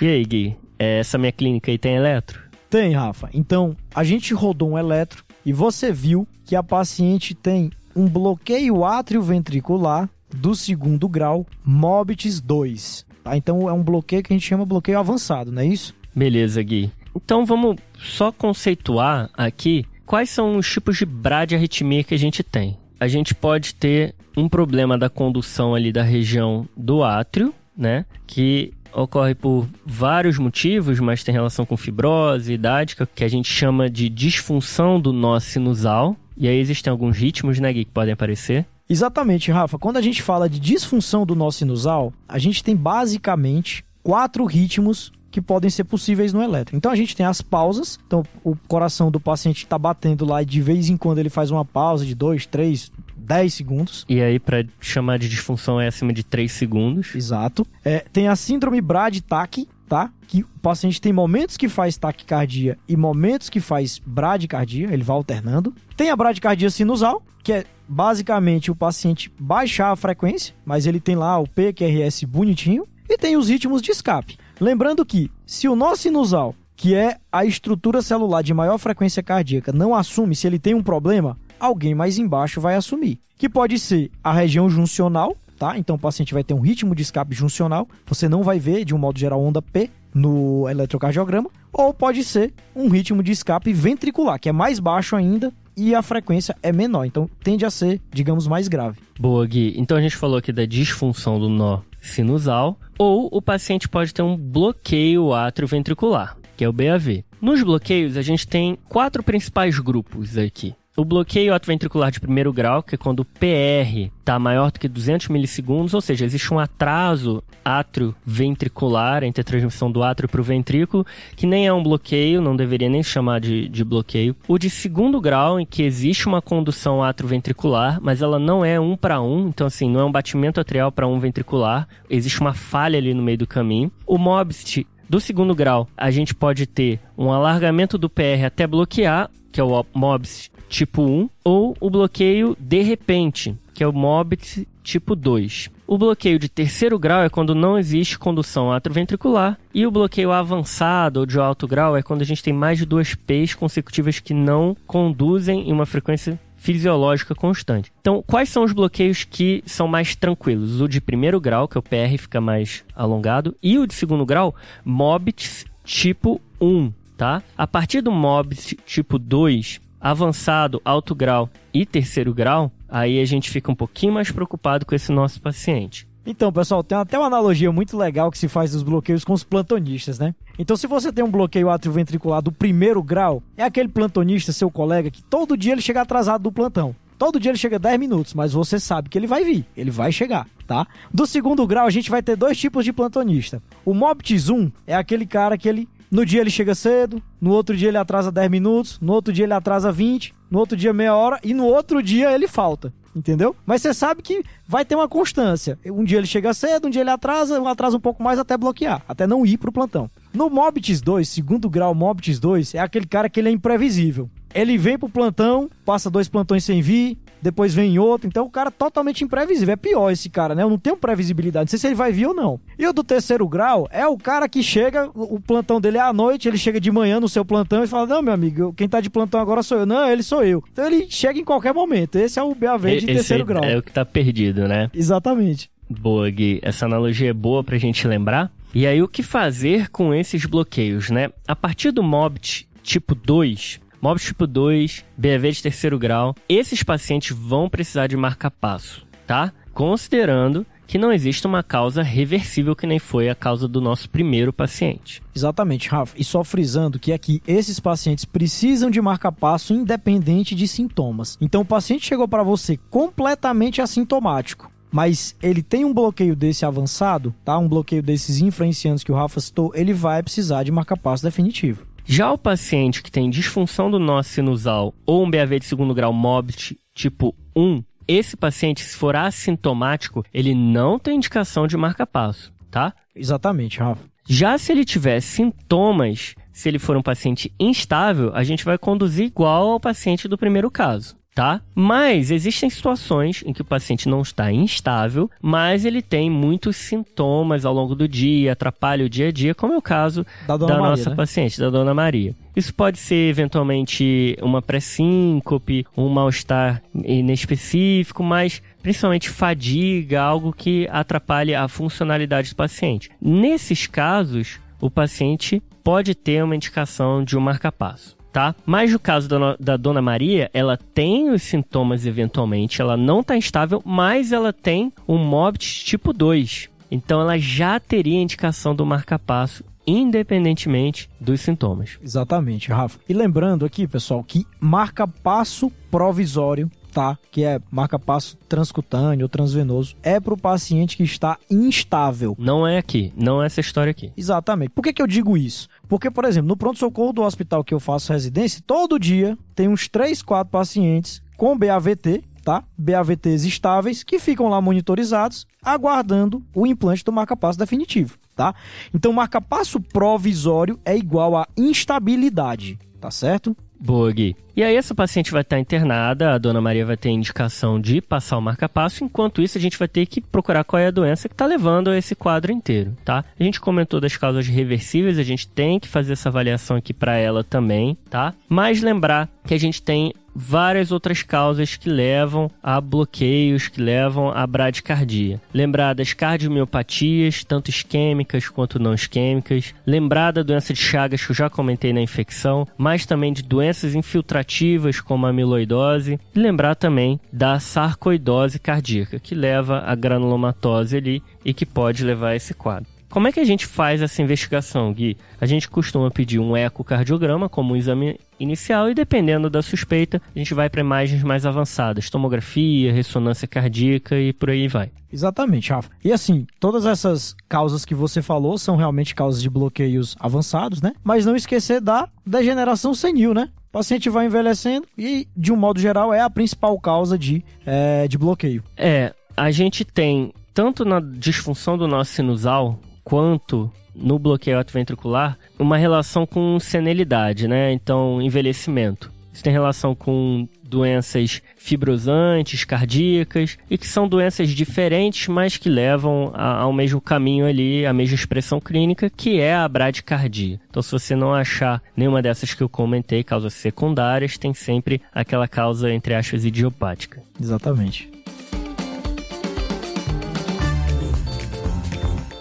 e aí, Gui? Essa minha clínica aí tem eletro? Tem, Rafa. Então, a gente rodou um eletro e você viu que a paciente tem um bloqueio átrio-ventricular do segundo grau, MOBITS 2. Tá? Então, é um bloqueio que a gente chama bloqueio avançado, não é isso? Beleza, Gui. Então, vamos só conceituar aqui quais são os tipos de bradiarritmia que a gente tem. A gente pode ter um problema da condução ali da região do átrio, né? Que ocorre por vários motivos, mas tem relação com fibrose, idade, que a gente chama de disfunção do nó sinusal. E aí existem alguns ritmos, né, Gui, que podem aparecer. Exatamente, Rafa. Quando a gente fala de disfunção do nó sinusal, a gente tem basicamente quatro ritmos que podem ser possíveis no eletro. Então a gente tem as pausas, então o coração do paciente está batendo lá e de vez em quando ele faz uma pausa de 2, 3, 10 segundos. E aí, para chamar de disfunção, é acima de 3 segundos. Exato. É, tem a síndrome Brad-Tac, tá? Que o paciente tem momentos que faz taquicardia e momentos que faz bradicardia, ele vai alternando. Tem a bradicardia sinusal, que é basicamente o paciente baixar a frequência, mas ele tem lá o PQRS bonitinho. E tem os ritmos de escape. Lembrando que, se o nó sinusal, que é a estrutura celular de maior frequência cardíaca, não assume se ele tem um problema, alguém mais embaixo vai assumir. Que pode ser a região juncional, tá? Então o paciente vai ter um ritmo de escape juncional, você não vai ver, de um modo geral, onda P no eletrocardiograma, ou pode ser um ritmo de escape ventricular, que é mais baixo ainda e a frequência é menor, então tende a ser, digamos, mais grave. Boa, Gui. Então a gente falou aqui da disfunção do nó sinusal, ou o paciente pode ter um bloqueio atrioventricular, que é o BAV. Nos bloqueios, a gente tem quatro principais grupos aqui. O bloqueio atrioventricular de primeiro grau, que é quando o PR está maior do que 200 milissegundos, ou seja, existe um atraso atrioventricular entre a transmissão do átrio para o ventrículo, que nem é um bloqueio, não deveria nem chamar de, de bloqueio. O de segundo grau, em que existe uma condução atrioventricular, mas ela não é um para um, então assim, não é um batimento atrial para um ventricular, existe uma falha ali no meio do caminho. O MOBST do segundo grau, a gente pode ter um alargamento do PR até bloquear, que é o MOBS tipo 1, ou o bloqueio de repente, que é o MOBS tipo 2. O bloqueio de terceiro grau é quando não existe condução atrioventricular, e o bloqueio avançado ou de alto grau é quando a gente tem mais de duas P's consecutivas que não conduzem em uma frequência fisiológica constante. Então, quais são os bloqueios que são mais tranquilos? O de primeiro grau, que é o PR fica mais alongado, e o de segundo grau, MOBITS tipo 1, tá? A partir do MOBITS tipo 2, avançado, alto grau e terceiro grau, aí a gente fica um pouquinho mais preocupado com esse nosso paciente. Então, pessoal, tem até uma analogia muito legal que se faz dos bloqueios com os plantonistas, né? Então, se você tem um bloqueio atrioventricular do primeiro grau, é aquele plantonista, seu colega, que todo dia ele chega atrasado do plantão. Todo dia ele chega 10 minutos, mas você sabe que ele vai vir, ele vai chegar, tá? Do segundo grau, a gente vai ter dois tipos de plantonista. O Mobtis 1 é aquele cara que ele no dia ele chega cedo, no outro dia ele atrasa 10 minutos, no outro dia ele atrasa 20, no outro dia meia hora e no outro dia ele falta. Entendeu? Mas você sabe que vai ter uma constância. Um dia ele chega cedo, um dia ele atrasa, atrasa um pouco mais até bloquear, até não ir pro plantão. No Mobitis 2, segundo grau Mobitis 2, é aquele cara que ele é imprevisível. Ele vem pro plantão, passa dois plantões sem vir, depois vem outro. Então o cara é totalmente imprevisível. É pior esse cara, né? Eu não tenho previsibilidade. Não sei se ele vai vir ou não. E o do terceiro grau é o cara que chega, o plantão dele é à noite, ele chega de manhã no seu plantão e fala: Não, meu amigo, quem tá de plantão agora sou eu. Não, ele sou eu. Então ele chega em qualquer momento. Esse é o BAV de terceiro grau. É o que tá perdido, né? Exatamente. Boa, Gui. Essa analogia é boa pra gente lembrar. E aí, o que fazer com esses bloqueios, né? A partir do MOBT tipo 2, MOBS tipo 2, BAV de terceiro grau, esses pacientes vão precisar de marca-passo, tá? Considerando que não existe uma causa reversível que nem foi a causa do nosso primeiro paciente. Exatamente, Rafa. E só frisando que aqui esses pacientes precisam de marca-passo independente de sintomas. Então o paciente chegou para você completamente assintomático mas ele tem um bloqueio desse avançado, tá? Um bloqueio desses influenciantes que o Rafa citou, ele vai precisar de marca-passo definitivo. Já o paciente que tem disfunção do nó sinusal ou um BAV de segundo grau MOBIT tipo 1, esse paciente, se for assintomático, ele não tem indicação de marca-passo, tá? Exatamente, Rafa. Já se ele tiver sintomas, se ele for um paciente instável, a gente vai conduzir igual ao paciente do primeiro caso tá? Mas existem situações em que o paciente não está instável, mas ele tem muitos sintomas ao longo do dia, atrapalha o dia a dia, como é o caso da, da Maria, nossa né? paciente, da Dona Maria. Isso pode ser eventualmente uma pré-síncope, um mal-estar inespecífico, mas principalmente fadiga, algo que atrapalhe a funcionalidade do paciente. Nesses casos, o paciente pode ter uma indicação de um marca-passo tá? Mas no caso da, da Dona Maria, ela tem os sintomas eventualmente, ela não está instável, mas ela tem um MOBIT tipo 2. Então ela já teria indicação do marca-passo independentemente dos sintomas. Exatamente, Rafa. E lembrando aqui, pessoal, que marca-passo provisório tá? Que é marca-passo transcutâneo ou transvenoso, é para o paciente que está instável. Não é aqui, não é essa história aqui. Exatamente. Por que, que eu digo isso? Porque, por exemplo, no pronto-socorro do hospital que eu faço residência, todo dia tem uns 3, 4 pacientes com BAVT, tá? BAVTs estáveis, que ficam lá monitorizados, aguardando o implante do marca-passo definitivo, tá? Então, marca-passo provisório é igual a instabilidade, tá certo? Boa, Gui. E aí essa paciente vai estar internada, a dona Maria vai ter indicação de passar o marca-passo, enquanto isso a gente vai ter que procurar qual é a doença que está levando a esse quadro inteiro, tá? A gente comentou das causas reversíveis, a gente tem que fazer essa avaliação aqui para ela também, tá? Mas lembrar que a gente tem várias outras causas que levam a bloqueios, que levam a bradicardia. Lembrar das cardiomiopatias, tanto isquêmicas quanto não isquêmicas. Lembrar da doença de Chagas, que eu já comentei na infecção, mas também de doenças infiltrativas, como a amiloidose. E lembrar também da sarcoidose cardíaca, que leva a granulomatose ali e que pode levar a esse quadro. Como é que a gente faz essa investigação, Gui? A gente costuma pedir um ecocardiograma como um exame inicial e dependendo da suspeita, a gente vai para imagens mais avançadas, tomografia, ressonância cardíaca e por aí vai. Exatamente, Rafa. E assim, todas essas causas que você falou são realmente causas de bloqueios avançados, né? Mas não esquecer da degeneração senil, né? O paciente vai envelhecendo e, de um modo geral, é a principal causa de, é, de bloqueio. É, a gente tem tanto na disfunção do nosso sinusal quanto no bloqueio ventricular uma relação com senilidade, né? Então, envelhecimento. Isso tem relação com doenças fibrosantes, cardíacas, e que são doenças diferentes, mas que levam ao mesmo caminho ali, a mesma expressão clínica, que é a bradicardia. Então, se você não achar nenhuma dessas que eu comentei, causas secundárias, tem sempre aquela causa, entre aspas, idiopática. Exatamente.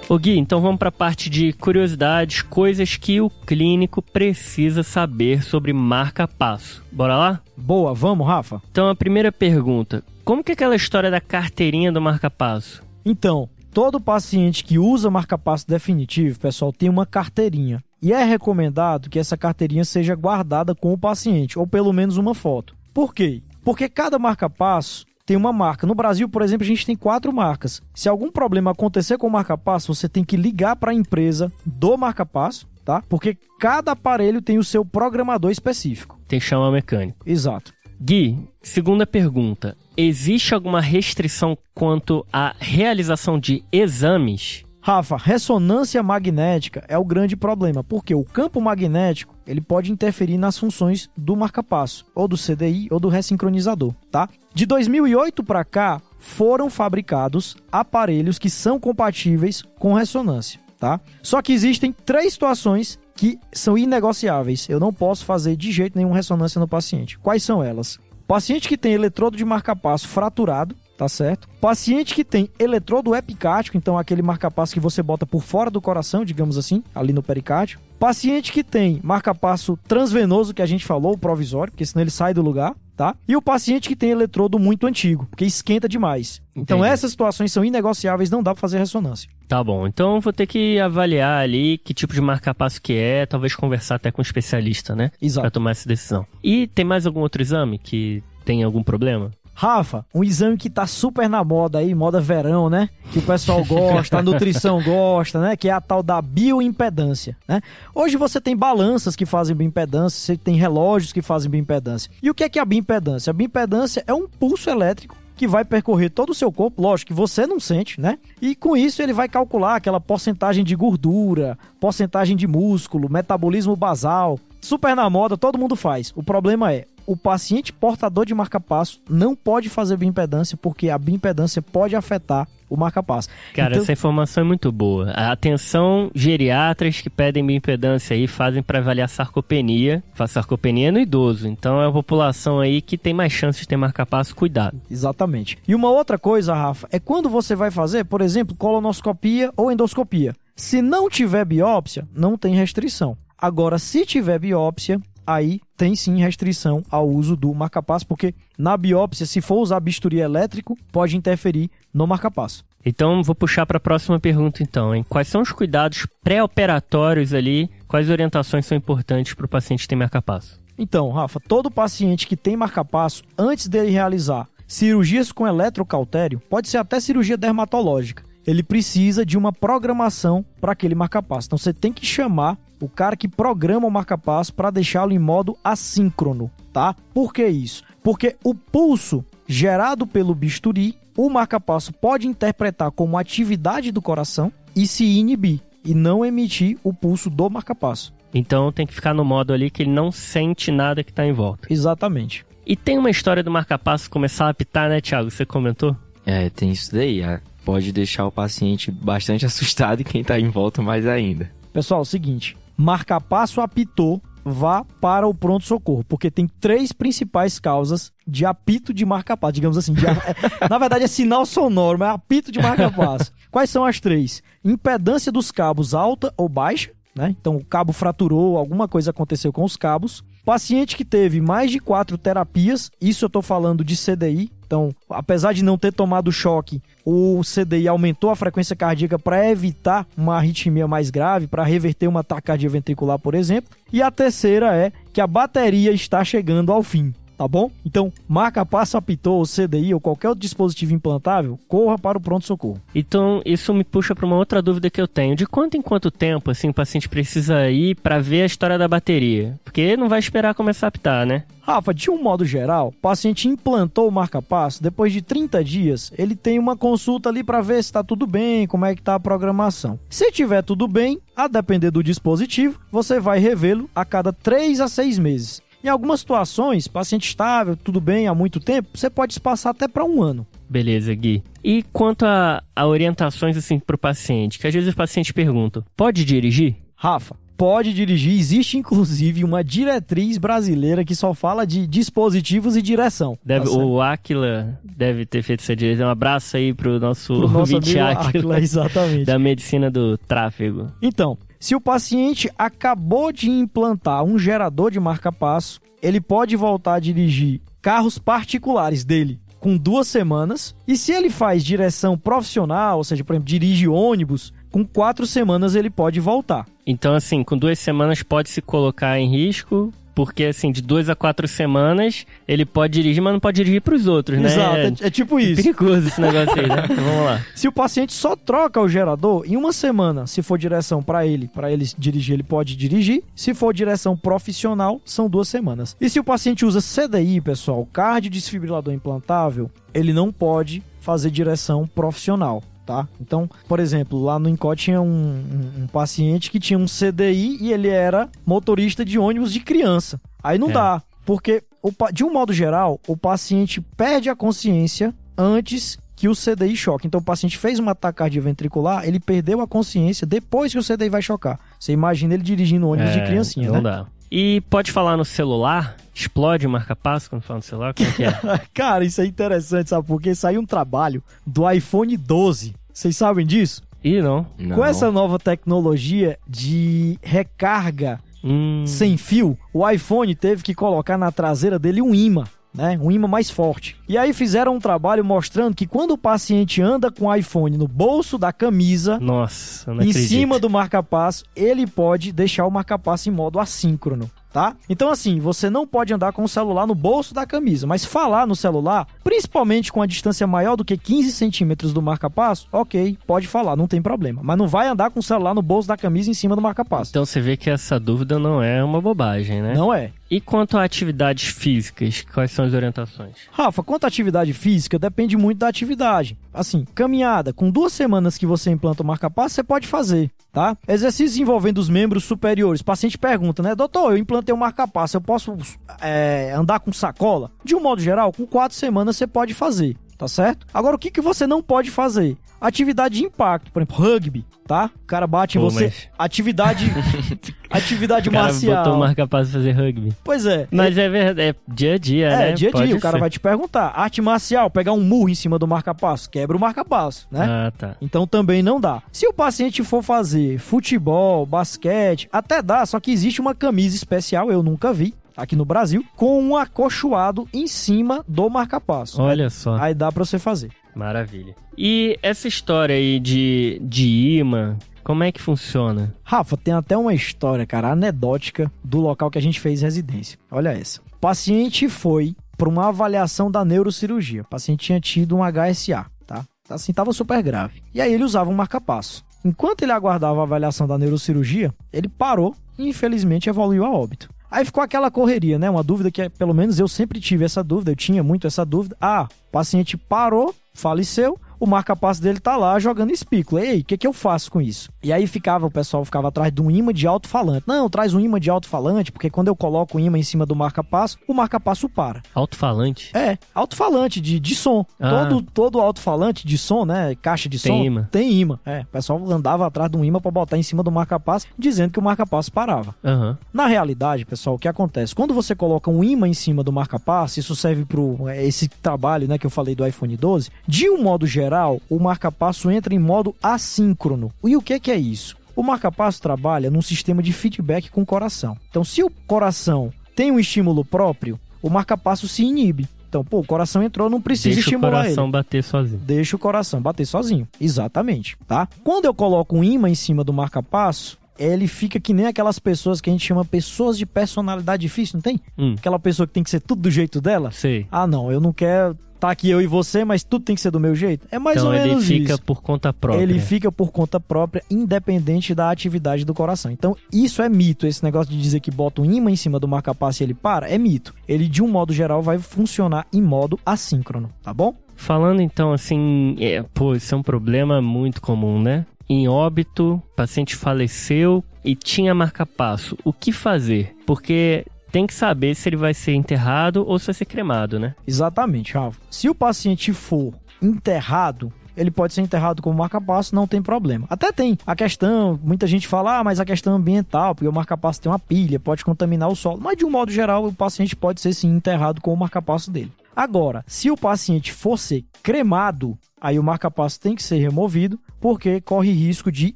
Ô Gui, então vamos para a parte de curiosidades, coisas que o clínico precisa saber sobre marca-passo. Bora lá? Boa, vamos, Rafa. Então a primeira pergunta, como que é aquela história da carteirinha do marca-passo? Então, todo paciente que usa marca-passo definitivo, pessoal, tem uma carteirinha. E é recomendado que essa carteirinha seja guardada com o paciente, ou pelo menos uma foto. Por quê? Porque cada marca-passo tem uma marca. No Brasil, por exemplo, a gente tem quatro marcas. Se algum problema acontecer com o marca-passo, você tem que ligar para a empresa do marca-passo, tá? Porque cada aparelho tem o seu programador específico. Tem que chamar mecânico. Exato. Gui, segunda pergunta. Existe alguma restrição quanto à realização de exames Rafa, ressonância magnética é o grande problema, porque o campo magnético ele pode interferir nas funções do marca-passo, ou do CDI, ou do ressincronizador, tá? De 2008 para cá, foram fabricados aparelhos que são compatíveis com ressonância, tá? Só que existem três situações que são inegociáveis. Eu não posso fazer de jeito nenhum ressonância no paciente. Quais são elas? Paciente que tem eletrodo de marca-passo fraturado, tá certo? Paciente que tem eletrodo epicárdico, então aquele marca-passo que você bota por fora do coração, digamos assim, ali no pericárdio. Paciente que tem marca-passo transvenoso, que a gente falou, o provisório, porque senão ele sai do lugar. tá? E o paciente que tem eletrodo muito antigo, porque esquenta demais. Então Entendi. essas situações são inegociáveis, não dá pra fazer ressonância. Tá bom, então vou ter que avaliar ali que tipo de marca-passo que é, talvez conversar até com um especialista, né? Pra Exato. tomar essa decisão. E tem mais algum outro exame que tem algum problema? Rafa, um exame que tá super na moda aí, moda verão, né? Que o pessoal gosta, a nutrição gosta, né? Que é a tal da bioimpedância, né? Hoje você tem balanças que fazem bioimpedância, você tem relógios que fazem bioimpedância. E o que é que é a bioimpedância? A bioimpedância é um pulso elétrico que vai percorrer todo o seu corpo, lógico que você não sente, né? E com isso ele vai calcular aquela porcentagem de gordura, porcentagem de músculo, metabolismo basal. Super na moda, todo mundo faz. O problema é, o paciente portador de marca-passo não pode fazer bioimpedância porque a bioimpedância pode afetar o marca-passo. Cara, Então- essa informação é muito boa. Atenção, geriatras que pedem bioimpedância aí fazem para avaliar sarcopenia. Faz sarcopenia no idoso, então é a população aí que tem mais chance de ter marca-passo, cuidado. Exatamente. E uma outra coisa, Rafa, é quando você vai fazer, por exemplo, colonoscopia ou endoscopia. Se não tiver biópsia, não tem restrição. Agora, se tiver biópsia, aí tem sim restrição ao uso do marca-passo, porque na biópsia, se for usar bisturi elétrico, pode interferir no marca-passo. Então vou puxar para a próxima pergunta então, hein? Quais são os cuidados pré-operatórios ali? Quais orientações são importantes para o paciente que tem marca-passo? Então, Rafa, todo paciente que tem marca-passo, antes dele realizar cirurgias com eletrocautério, pode ser até cirurgia dermatológica, ele precisa de uma programação para aquele marca-passo. Então você tem que chamar o cara que programa o marca-passo para deixá-lo em modo assíncrono, tá? Por que isso? Porque o pulso gerado pelo bisturi, o marca-passo pode interpretar como atividade do coração e se inibir e não emitir o pulso do marca-passo. Então tem que ficar no modo ali que ele não sente nada que está em volta. Exatamente. E tem uma história do marca-passo começar a apitar, né, Thiago? Você comentou? É, tem isso daí. ah, Pode deixar o paciente bastante assustado e quem tá em volta mais ainda. Pessoal, é o seguinte: marca-passo apitou, vá para o pronto-socorro, porque tem três principais causas de apito de marca-passo, digamos assim. a- na verdade é sinal sonoro, mas é apito de marca-passo. Quais são as três? Impedância dos cabos alta ou baixa, né? Então o cabo fraturou, alguma coisa aconteceu com os cabos. Paciente que teve mais de quatro terapias, isso eu tô falando de CDI. Então, apesar de não ter tomado choque, o CDI aumentou a frequência cardíaca para evitar uma arritmia mais grave, para reverter uma taquicardia ventricular, por exemplo. E a terceira é que a bateria está chegando ao fim, tá bom? Então, marca passo apitou, ou CDI ou qualquer outro dispositivo implantável, corra para o pronto-socorro. Então, isso me puxa para uma outra dúvida que eu tenho. De quanto em quanto tempo, assim, o paciente precisa ir para ver a história da bateria? Porque não vai esperar começar a apitar, né? Rafa, de um modo geral, o paciente implantou o marca-passo, depois de 30 dias, ele tem uma consulta ali para ver se está tudo bem, como é que tá a programação. Se tiver tudo bem, a depender do dispositivo, você vai revê-lo a cada 3 a 6 meses. Em algumas situações, paciente estável, tudo bem há muito tempo, você pode espaçar até para um ano. Beleza, Gui. E quanto a, a orientações, assim, pro paciente? Que às vezes o paciente pergunta, pode dirigir? Rafa, pode dirigir. Existe inclusive uma diretriz brasileira que só fala de dispositivos e direção. Deve, tá o Aquila deve ter feito essa direção. Um abraço aí pro nosso, Pro nosso ouvinte Aquila, Aquila, exatamente. da medicina do tráfego. Então, se o paciente acabou de implantar um gerador de marca-passo, ele pode voltar a dirigir carros particulares dele com duas semanas. E se ele faz direção profissional, ou seja, por exemplo, dirige ônibus, com quatro semanas ele pode voltar. Então, assim, com duas semanas pode se colocar em risco, porque, assim, de duas a quatro semanas ele pode dirigir, mas não pode dirigir pros outros, né? Exato, é, é tipo É isso. perigoso esse negócio aí, né? Então, vamos lá. Se o paciente só troca o gerador em uma semana, se for direção para ele, para ele dirigir, ele pode dirigir. Se for direção profissional, são duas semanas. E se o paciente usa CDI, pessoal, cardiodesfibrilador implantável, ele não pode fazer direção profissional. Tá? Então, por exemplo, lá no Incó tinha um, um- um paciente que tinha um CDI e ele era motorista de ônibus de criança. Aí não É. dá, porque o de um modo geral, o paciente perde a consciência antes que o CDI choque. Então o paciente fez uma taquicardia ventricular, ele perdeu a consciência depois que o CDI vai chocar. Você imagina ele dirigindo ônibus de É, criancinha, não né? dá. E pode falar no celular? Explode o marca-passo quando fala no celular? Como é que é? Cara, isso é interessante, sabe? Porque saiu um trabalho do iPhone 12. Vocês sabem disso? Ih, não. Não. Com essa nova tecnologia de recarga Hum, sem fio, o iPhone teve que colocar na traseira dele um imã. Né? Um imã mais forte. E aí fizeram um trabalho mostrando que quando o paciente anda com o iPhone no bolso da camisa, Nossa, em acredito. cima do marca-passo, ele pode deixar o marca-passo em modo assíncrono. Tá? Então, assim, você não pode andar com o celular no bolso da camisa, mas falar no celular, principalmente com a distância maior do que 15 centímetros do marca-passo, ok, pode falar, não tem problema. Mas não vai andar com o celular no bolso da camisa em cima do marca-passo. Então você vê que essa dúvida não é uma bobagem, né? Não é. E quanto a atividades físicas, quais são as orientações? Rafa, quanto à atividade física, depende muito da atividade. Assim, caminhada, com duas semanas que você implanta o marca-passo, você pode fazer, tá? Exercícios envolvendo os membros superiores. O paciente pergunta, né? Doutor, eu implantei o marca-passo, eu posso é, andar com sacola? De um modo geral, com quatro semanas você pode fazer, tá certo? Agora, o que, que você não pode fazer? Atividade de impacto, por exemplo, rugby, tá? O cara bate em você. mas- Atividade. atividade O cara marcial. botou o marca-passo pra fazer rugby. Pois é. Mas é verdade, é dia a dia, É, né? dia a Pode dia, o cara vai te perguntar. Arte marcial, pegar um murro em cima do marca-passo, quebra o marca-passo, né? Ah, tá. Então também não dá. Se o paciente for fazer futebol, basquete, até dá, só que existe uma camisa especial, eu nunca vi, aqui no Brasil, com um acolchoado em cima do marca-passo. Olha só, Aí dá pra você fazer. maravilha. E essa história aí de, de imã, como é que funciona? Rafa, tem até uma história, cara, anedótica do local que a gente fez residência. Olha essa. O paciente foi para uma avaliação da neurocirurgia. O paciente tinha tido um HSA, tá? Assim, tava super grave. E aí ele usava um marca-passo. Enquanto ele aguardava a avaliação da neurocirurgia, ele parou e infelizmente evoluiu a óbito. Aí ficou aquela correria, né? Uma dúvida que, pelo menos, eu sempre tive essa dúvida, eu tinha muito essa dúvida. Ah, o paciente parou, faleceu, o marca-passo dele tá lá jogando espícula. Ei, o que, que eu faço com isso? E aí ficava, o pessoal ficava atrás de um imã de alto-falante. Não, traz um imã de alto-falante, porque quando eu coloco o imã em cima do marca-passo, o marca-passo para. Alto-falante? É, alto-falante de, de som. Ah. Todo, todo alto-falante de som, né? Caixa de Tem som. imã. Tem imã. É, o pessoal andava atrás de um imã pra botar em cima do marca-passo, dizendo que o marca-passo parava. Aham. Na realidade, pessoal, o que acontece? Quando você coloca um imã em cima do marca-passo, isso serve para esse trabalho né, que eu falei do iPhone 12, de um modo geral, o marca-passo entra em modo assíncrono. E o que, que é isso? O marca-passo trabalha num sistema de feedback com o coração. Então, se o coração tem um estímulo próprio, o marca-passo se inibe. Então, pô, o coração entrou, não precisa Deixa o estimular coração ele. bater sozinho. Deixa o coração bater sozinho. Exatamente, tá? Quando eu coloco um imã em cima do marca-passo, ele fica que nem aquelas pessoas que a gente chama pessoas de personalidade difícil, não tem? Hum, Aquela pessoa que tem que ser tudo do jeito dela. sei. Ah, não, eu não quero tá aqui eu e você, mas tudo tem que ser do meu jeito. É mais então ou ele menos fica isso. por conta própria. Ele fica por conta própria, independente da atividade do coração. Então, isso é mito. Esse negócio de dizer que bota um imã em cima do marca-passo e ele para, é mito. Ele, de um modo geral, vai funcionar em modo assíncrono, tá bom? Falando então assim, é, pô, isso é um problema muito comum, né? Em óbito, o paciente faleceu e tinha marca-passo. O que fazer? Porque tem que saber se ele vai ser enterrado ou se vai ser cremado, né? Exatamente, Rafa. Se o paciente for enterrado, ele pode ser enterrado como marca-passo, não tem problema. Até tem a questão, muita gente fala, ah, mas a questão ambiental, porque o marca-passo tem uma pilha, pode contaminar o solo. Mas de um modo geral, o paciente pode ser sim enterrado com o marca-passo dele. Agora, se o paciente for ser cremado, aí o marca-passo tem que ser removido, porque corre risco de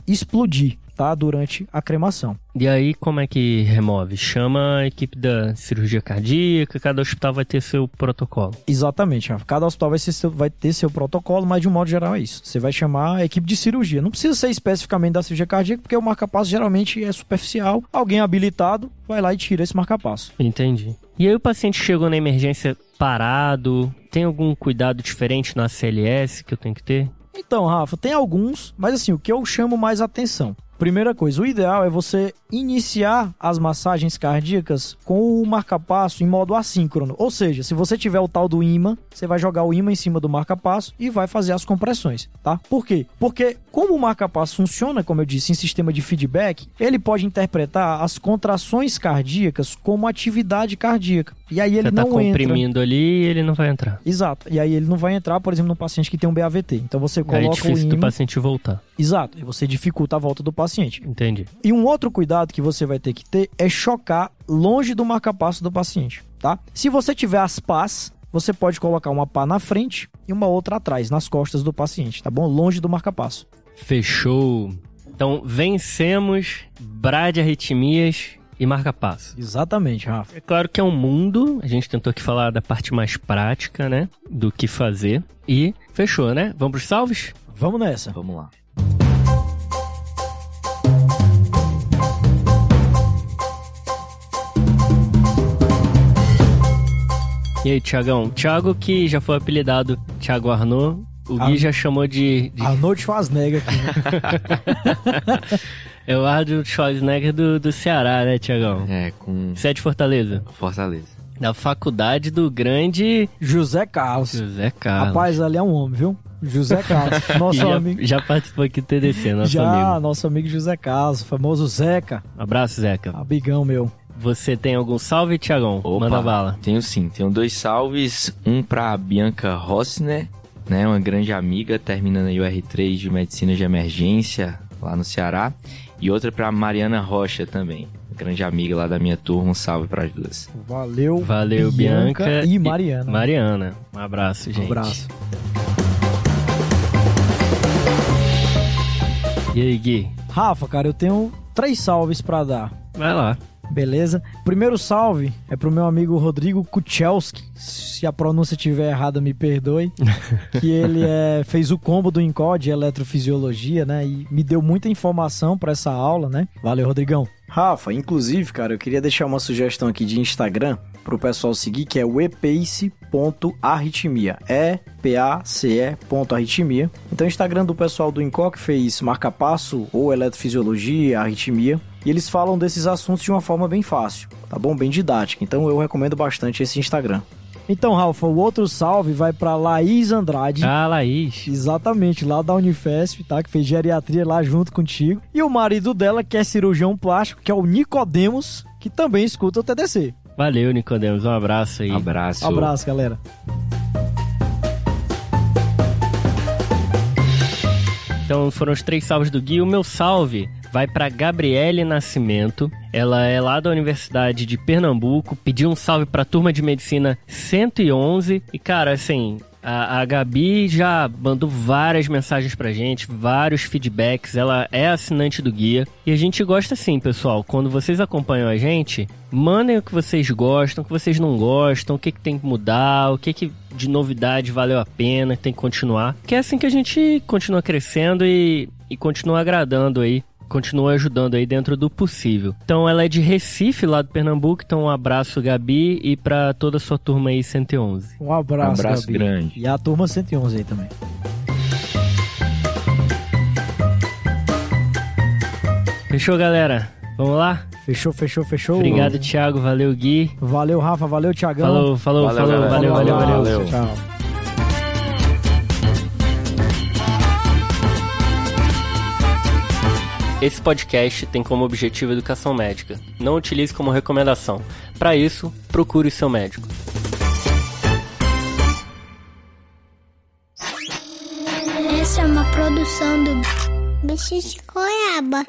explodir, tá? Durante a cremação. E aí, como é que remove? Chama a equipe da cirurgia cardíaca, cada hospital vai ter seu protocolo. Exatamente, Rafa. Cada hospital vai, ser seu- vai ter seu protocolo, mas de um modo geral é isso. Você vai chamar a equipe de cirurgia. Não precisa ser especificamente da cirurgia cardíaca, porque o marca-passo geralmente é superficial. Alguém habilitado vai lá e tira esse marca-passo. Entendi. E aí o paciente chegou na emergência parado, tem algum cuidado diferente na CLS que eu tenho que ter? Então, Rafa, tem alguns, mas assim, o que eu chamo mais atenção. Primeira coisa, o ideal é você iniciar as massagens cardíacas com o marca-passo em modo assíncrono. Ou seja, se você tiver o tal do imã, você vai jogar o imã em cima do marca-passo e vai fazer as compressões, tá? Por quê? Porque como o marca-passo funciona, como eu disse, em sistema de feedback, ele pode interpretar as contrações cardíacas como atividade cardíaca. E aí ele Você tá não entra. comprimindo ali e ele não vai entrar. Exato. E aí ele não vai entrar, por exemplo, num paciente que tem um BAVT. Então você Aí é coloca o difícil do paciente voltar. Exato. E você dificulta a volta do paciente. Entendi. E um outro cuidado que você vai ter que ter é chocar longe do marca-passo do paciente, tá? Se você tiver as pás, você pode colocar uma pá na frente e uma outra atrás, nas costas do paciente, tá bom? Longe do marca-passo. Fechou. Então, vencemos bradiarritmias e marca-passo. Exatamente, Rafa. É claro que é um mundo, a gente tentou aqui falar da parte mais prática, né? Do que fazer. E fechou, né? Vamos pros salves? Vamos nessa. Vamos lá. E aí, Tiagão? Thiago que já foi apelidado Thiago Arnaud, o Gui já chamou de... de... Arnold Schwarzenegger aqui. né? É o Arnold Schwarzenegger do, do Ceará, né, Tiagão? É, com Você é de Fortaleza? Fortaleza. Da faculdade do grande José Carlos. José Carlos. Rapaz, ali é um homem, viu? José Carlos. Nosso já, amigo. já participou aqui do TDC, nosso Já, amigo. nosso amigo José Carlos, famoso Zeca, Abraço, Zeca. amigão meu. Você tem algum salve, Tiagão? Manda bala. Tenho sim, tenho dois salves. Um pra Bianca Rossner, né? Uma grande amiga, terminando aí o R3 de Medicina de Emergência lá no Ceará. E outra pra Mariana Rocha também. Grande amiga lá da minha turma, um salve pras duas. Valeu, Valeu, Bianca. e Mariana. Mariana. Um abraço, gente. Um abraço. E aí, Gui? Rafa, cara, eu tenho três salves pra dar. Vai lá. Beleza? Primeiro salve é pro meu amigo Rodrigo Kuchelski. Se a pronúncia estiver errada, me perdoe. que ele é, fez o combo do INCO de eletrofisiologia, né? E me deu muita informação pra essa aula, né? Valeu, Rodrigão. Rafa, inclusive, cara, eu queria deixar uma sugestão aqui de Instagram pro pessoal seguir, que é o epace.arritmia. É P-A-C-E.arritmia. Então, o Instagram do pessoal do INCO que fez marca-passo ou eletrofisiologia, arritmia. E eles falam desses assuntos de uma forma bem fácil, tá bom? Bem didática. Então, eu recomendo bastante esse Instagram. Então, Rafa, o outro salve vai pra Laís Andrade. Ah, Laís. Exatamente, lá da Unifesp, tá? Que fez geriatria lá junto contigo. E o marido dela, que é cirurgião plástico, que é o Nicodemos, que também escuta o TDC. Valeu, Nicodemos. Um abraço aí. Abraço. Abraço, galera. Então foram os três salves do Gui. O meu salve vai para Gabriele Nascimento. Ela é lá da Universidade de Pernambuco. Pediu um salve para a turma de medicina 111. E cara, assim, a, a Gabi já mandou várias mensagens pra gente, vários feedbacks. Ela é assinante do guia. E a gente gosta assim, pessoal. Quando vocês acompanham a gente, mandem o que vocês gostam, o que vocês não gostam, o que, que tem que mudar, o que, que de novidade valeu a pena, tem que continuar. Que é assim que a gente continua crescendo e, e continua agradando aí. Continua ajudando aí dentro do possível. Então ela é de Recife, lá do Pernambuco. Então um abraço, Gabi, e pra toda a sua turma aí 111. Um abraço, Abraço Gabi. grande. E a turma 111 aí também. Fechou, galera? Vamos lá? Fechou, fechou, fechou. Obrigado, Thiago. Valeu, Gui. Valeu, Rafa. Valeu, Tiagão. Falou, falou, Valeu, falou. galera. Valeu, valeu, valeu. valeu. Tchau. Esse podcast tem como objetivo educação médica. Não utilize como recomendação. Para isso, procure seu médico. Essa é uma produção do Bicho de Goiaba.